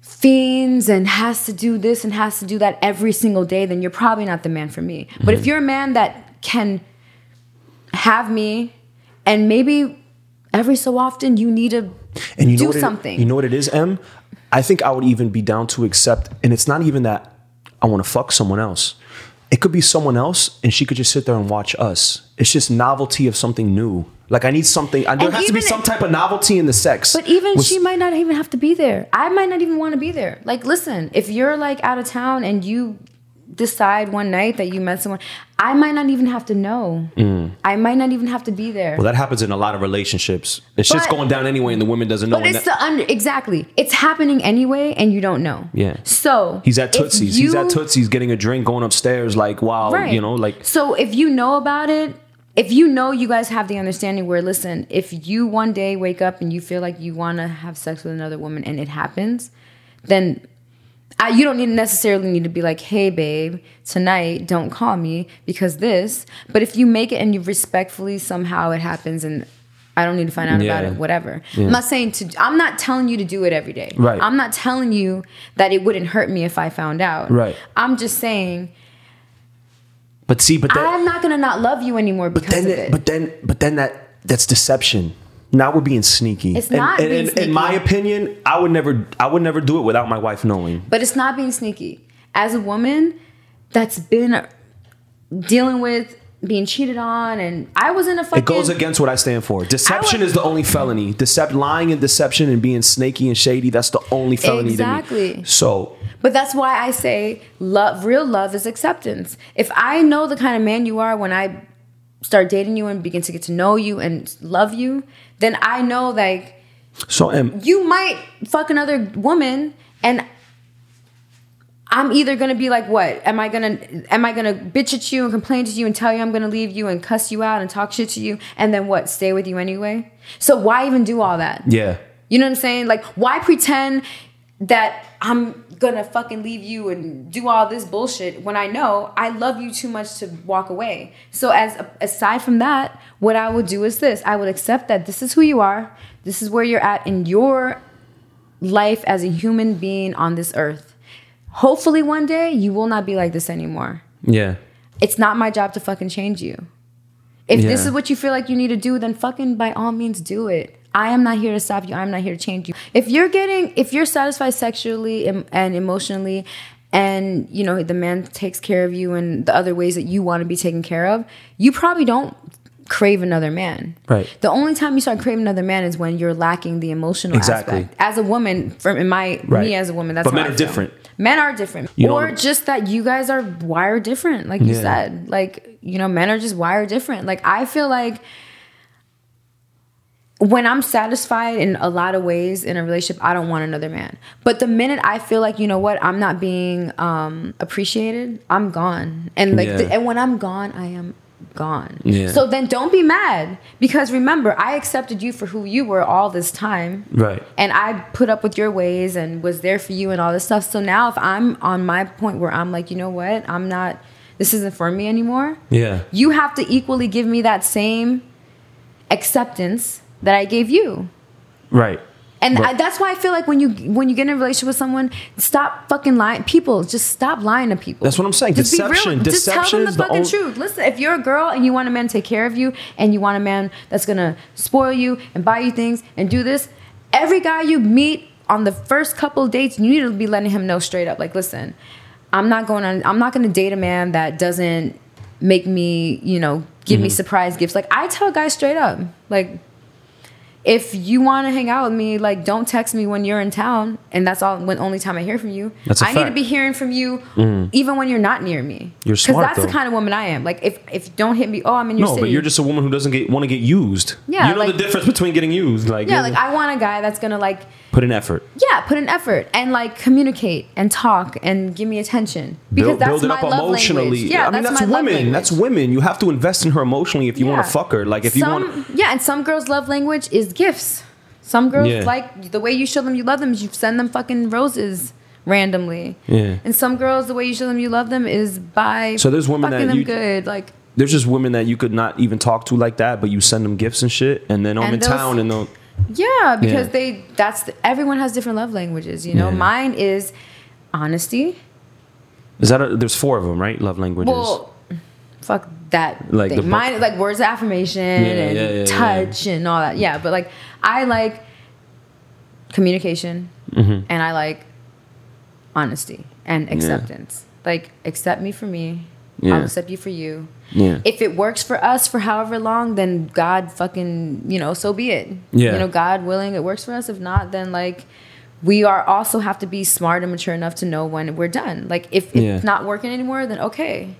S2: fiends and has to do this and has to do that every single day, then you're probably not the man for me. But
S1: Mm-hmm.
S2: if you're a man that can have me and maybe every so often you need to
S1: and you know
S2: do
S1: what it-
S2: something.
S1: you know what it is, M? I think I would even be down to accept, and it's not even that I want to fuck someone else. It could be someone else, and she could just sit there and watch us. It's just novelty of something new. Like I need something. I, there
S2: And
S1: has to be some type of novelty in the sex.
S2: But even
S1: Was-
S2: she might not even have to be there. I might not even want to be there. Like, listen, if you're like out of town and you decide one night that you met someone, I might not even have to know. I might not even have to be there.
S1: Mm. Well, that happens in a lot of relationships. It's just going down anyway, and the woman doesn't know.
S2: but it's
S1: that-
S2: the under exactly. It's happening anyway, and you don't know.
S1: Yeah.
S2: So
S1: he's at Tootsie's. He's at Tootsie's getting a drink, going upstairs, like wow,
S2: Right.
S1: you know, like
S2: So if you know about it, if you know you guys have the understanding where listen if you one day wake up and you feel like you want to have sex with another woman and it happens then I, you don't need necessarily need to be like hey babe tonight don't call me because this but if you make it and you respectfully somehow it happens and I don't need to find out
S1: Yeah.
S2: about it whatever I'm not saying to I'm not telling you to do it every day
S1: Right.
S2: I'm not telling you that it wouldn't hurt me if I found out
S1: Right.
S2: I'm just saying
S1: But see, but that,
S2: I'm not gonna not love you anymore because
S1: then,
S2: of it.
S1: but then, but then that that's deception. Now we're being sneaky.
S2: It's
S1: And-
S2: not
S1: and,
S2: being
S1: in- In my opinion, I would never, I would never do it without my wife knowing.
S2: But it's not being sneaky. As a woman that's been dealing with being cheated on, and I was in a fucking.
S1: It goes against what I stand for. Deception
S2: would-
S1: is the only felony. Decept, lying and deception and being snaky and shady. That's the only felony to
S2: Exactly.
S1: So
S2: But that's why I say love. Real love is acceptance. If I know the kind of man you are when I start dating you and begin to get to know you and love you, then I know like
S1: so um,
S2: you might fuck another woman and I'm either gonna be like, what? Am I gonna am I gonna bitch at you and complain to you and tell you I'm gonna leave you and cuss you out and talk shit to you and then what? Stay with you anyway? So why even do all that?
S1: yeah,
S2: You know what I'm saying? Like, why pretend that I'm gonna fucking leave you and do all this bullshit when I know I love you too much to walk away? So, as aside from that, what I would do is this: I would accept that this is who you are, this is where you're at in your life as a human being on this earth. Hopefully, one day you will not be like this anymore.
S1: yeah,
S2: It's not my job to fucking change you. If this is what you feel like you need to do, then fucking by all means do it. I am not here to stop you. I'm not here to change you. If you're getting, if you're satisfied sexually and, and emotionally, and you know the man takes care of you in the other ways that you want to be taken care of, you probably don't crave another man.
S1: Right.
S2: The only time you start craving another man is when you're lacking the emotional
S1: Exactly.
S2: aspect. As a woman, from in my
S1: Right.
S2: me as a woman, that's
S1: But men
S2: I
S1: are
S2: feel.
S1: different.
S2: Men are different,
S1: You know-
S2: or just that you guys are wired different, like you
S1: Yeah.
S2: said. Like you know, men are just wired different. Like I feel like when I'm satisfied in a lot of ways in a relationship, I don't want another man. But the minute I feel like you know what, I'm not being um, appreciated, I'm gone. And like,
S1: Yeah.
S2: and when I'm gone, I am gone.
S1: Yeah.
S2: So then don't be mad because remember, I accepted you for who you were all this time
S1: right.
S2: and I put up with your ways and was there for you and all this stuff. So now if I'm on my point where I'm like, you know what, I'm not this isn't for me anymore.
S1: Yeah.
S2: You have to equally give me that same acceptance that I gave you.
S1: Right.
S2: And I, that's why I feel like when you when you get in a relationship with someone, stop fucking lying. People just stop lying to people.
S1: That's what I'm saying.
S2: Just be
S1: Deception.
S2: real. Just tell
S1: Deception
S2: them the
S1: the
S2: fucking
S1: ol-
S2: truth. Listen, if you're a girl and you want a man to take care of you, and you want a man that's gonna spoil you and buy you things and do this, every guy you meet on the first couple of dates, you need to be letting him know straight up. Like, listen, I'm not going on. I'm not gonna date a man that doesn't make me, you know, give
S1: Mm-hmm.
S2: me surprise gifts. Like I tell guys straight up, like if you want to hang out with me, like don't text me when you're in town, and that's all when only time I hear from you.
S1: That's a
S2: I need to be hearing from you mm. even when you're not near me.
S1: You're smart,
S2: that's the kind of woman I am. Like if if don't hit me, oh I'm in your
S1: No,
S2: city.
S1: but you're just a woman who doesn't get want to get used.
S2: Yeah,
S1: You know
S2: like-
S1: the difference between getting used. Like
S2: yeah, like I want a guy that's gonna like
S1: put an effort.
S2: yeah put an effort and like communicate and talk and give me attention because
S1: Build,
S2: that's
S1: build it
S2: my
S1: up
S2: love
S1: emotionally.
S2: language. Yeah,
S1: I mean
S2: that's,
S1: women. That's women. You have to invest in her emotionally if you want to fuck her. Like if you
S2: some,
S1: want.
S2: yeah, and some girls' love language is gifts. Some girls
S1: Yeah.
S2: like the way you show them you love them is you send them fucking roses randomly.
S1: Yeah.
S2: And some girls, the way you show them you love them is by
S1: So there's women
S2: fucking
S1: that
S2: them
S1: you-
S2: good. Like
S1: There's just women that you could not even talk to like that, but you send them gifts and shit, and then I'm
S2: And
S1: in
S2: those-
S1: town and they'll.
S2: Yeah, because
S1: Yeah.
S2: they that's the, everyone has different love languages. You know,
S1: Yeah.
S2: mine is honesty.
S1: Is that a, there's four of them, right? Love languages.
S2: Well, fuck that.
S1: Like
S2: thing. mine like words of affirmation and touch and all that. Yeah, but like I like communication
S1: Mm-hmm.
S2: and I like honesty and acceptance. Like accept me for me.
S1: Yeah.
S2: I'll accept you for you.
S1: Yeah.
S2: If it works for us for however long, then God fucking, you know, so be it.
S1: Yeah.
S2: You know, God willing, it works for us. If not, then like we are also have to be smart and mature enough to know when we're done. Like if it's
S1: Yeah.
S2: not working anymore, then okay.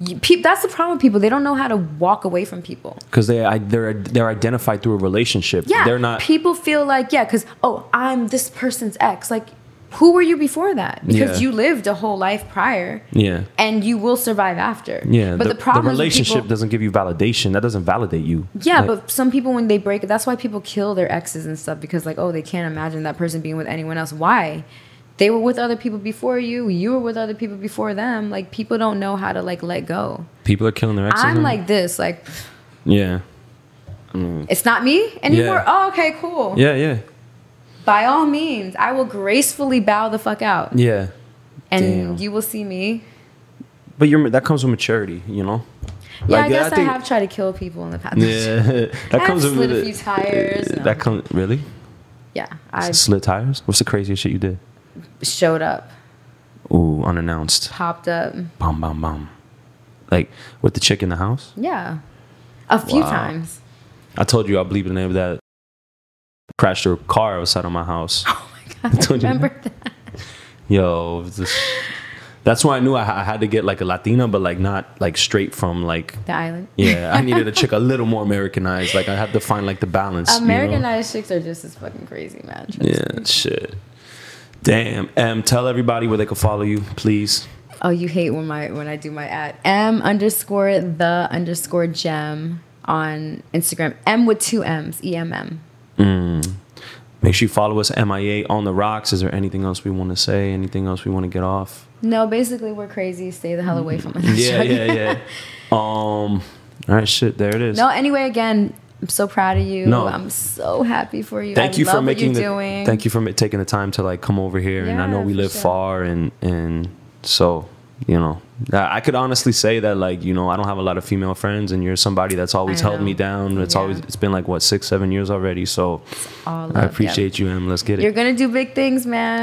S2: You, peop that's the problem with people. They don't know how to walk away from people.
S1: because they I, they're they're identified through a relationship.
S2: Yeah.
S1: they're not.
S2: People feel like, yeah, because, oh, I'm this person's ex. Like, who were you before that? Because
S1: Yeah.
S2: you lived a whole life prior,
S1: Yeah.
S2: and you will survive after.
S1: Yeah.
S2: but the, problem is with
S1: relationship
S2: people-
S1: doesn't give you validation. That doesn't validate you.
S2: Yeah,
S1: Like,
S2: but some people when they break, that's why people kill their exes and stuff because like, oh, they can't imagine that person being with anyone else. Why? They were with other people before you. You were with other people before them. Like people don't know how to like let go.
S1: people are killing their exes.
S2: I'm
S1: now.
S2: like this. Like
S1: yeah. Mm.
S2: it's not me anymore.
S1: Yeah.
S2: Oh, okay, cool.
S1: Yeah. Yeah.
S2: By all means, I will gracefully bow the fuck out,
S1: Yeah.
S2: and
S1: Damn.
S2: you will see me.
S1: But you're that comes with maturity, you know.
S2: Yeah,
S1: Like,
S2: I guess I,
S1: think-
S2: have tried to kill people in the past.
S1: Yeah, that comes with
S2: a few tires, no.
S1: That comes really.
S2: Yeah, I
S1: Slit tires. What's the craziest shit you did?
S2: showed up,
S1: Ooh, unannounced.
S2: popped up.
S1: Bum bum bum. Like with the chick in the house.
S2: Yeah, a few
S1: Wow.
S2: times.
S1: I told you I believe the name of that. Crashed her car outside of my house.
S2: Oh my god, I
S1: told you
S2: remember that.
S1: Yo, that's why I knew I, I had to get like a Latina, but like not like straight from like.
S2: The island.
S1: Yeah, I needed a chick a little more Americanized. Like I had to find like the balance. you know?
S2: Americanized chicks are just as fucking crazy, man. Trust
S1: Yeah,
S2: me.
S1: shit. Damn. M. tell everybody where they can follow you, please.
S2: Oh, you hate when my when I do my ad. M underscore the underscore gem on Instagram. M with two M's. E M M.
S1: Make sure you follow us MIA on the rocks. Is there anything else we want to say? Anything else we want to get off?
S2: No, basically we're crazy. Stay the hell away from us.
S1: Yeah, yeah, yeah. Um. All right, shit. There it is.
S2: No, anyway, again, I'm so proud of you.
S1: No.
S2: I'm so happy for you.
S1: thank
S2: I
S1: you for making the.
S2: doing.
S1: Thank you for taking the time to like come over here. and I know we live
S2: sure.
S1: far, and and so you know, I could honestly say that like you know I don't have a lot of female friends, and you're somebody that's always held me down. It's
S2: Yeah.
S1: always it's been like what six seven years already. So I appreciate you, Em. Let's get it.
S2: You're gonna do big things, man.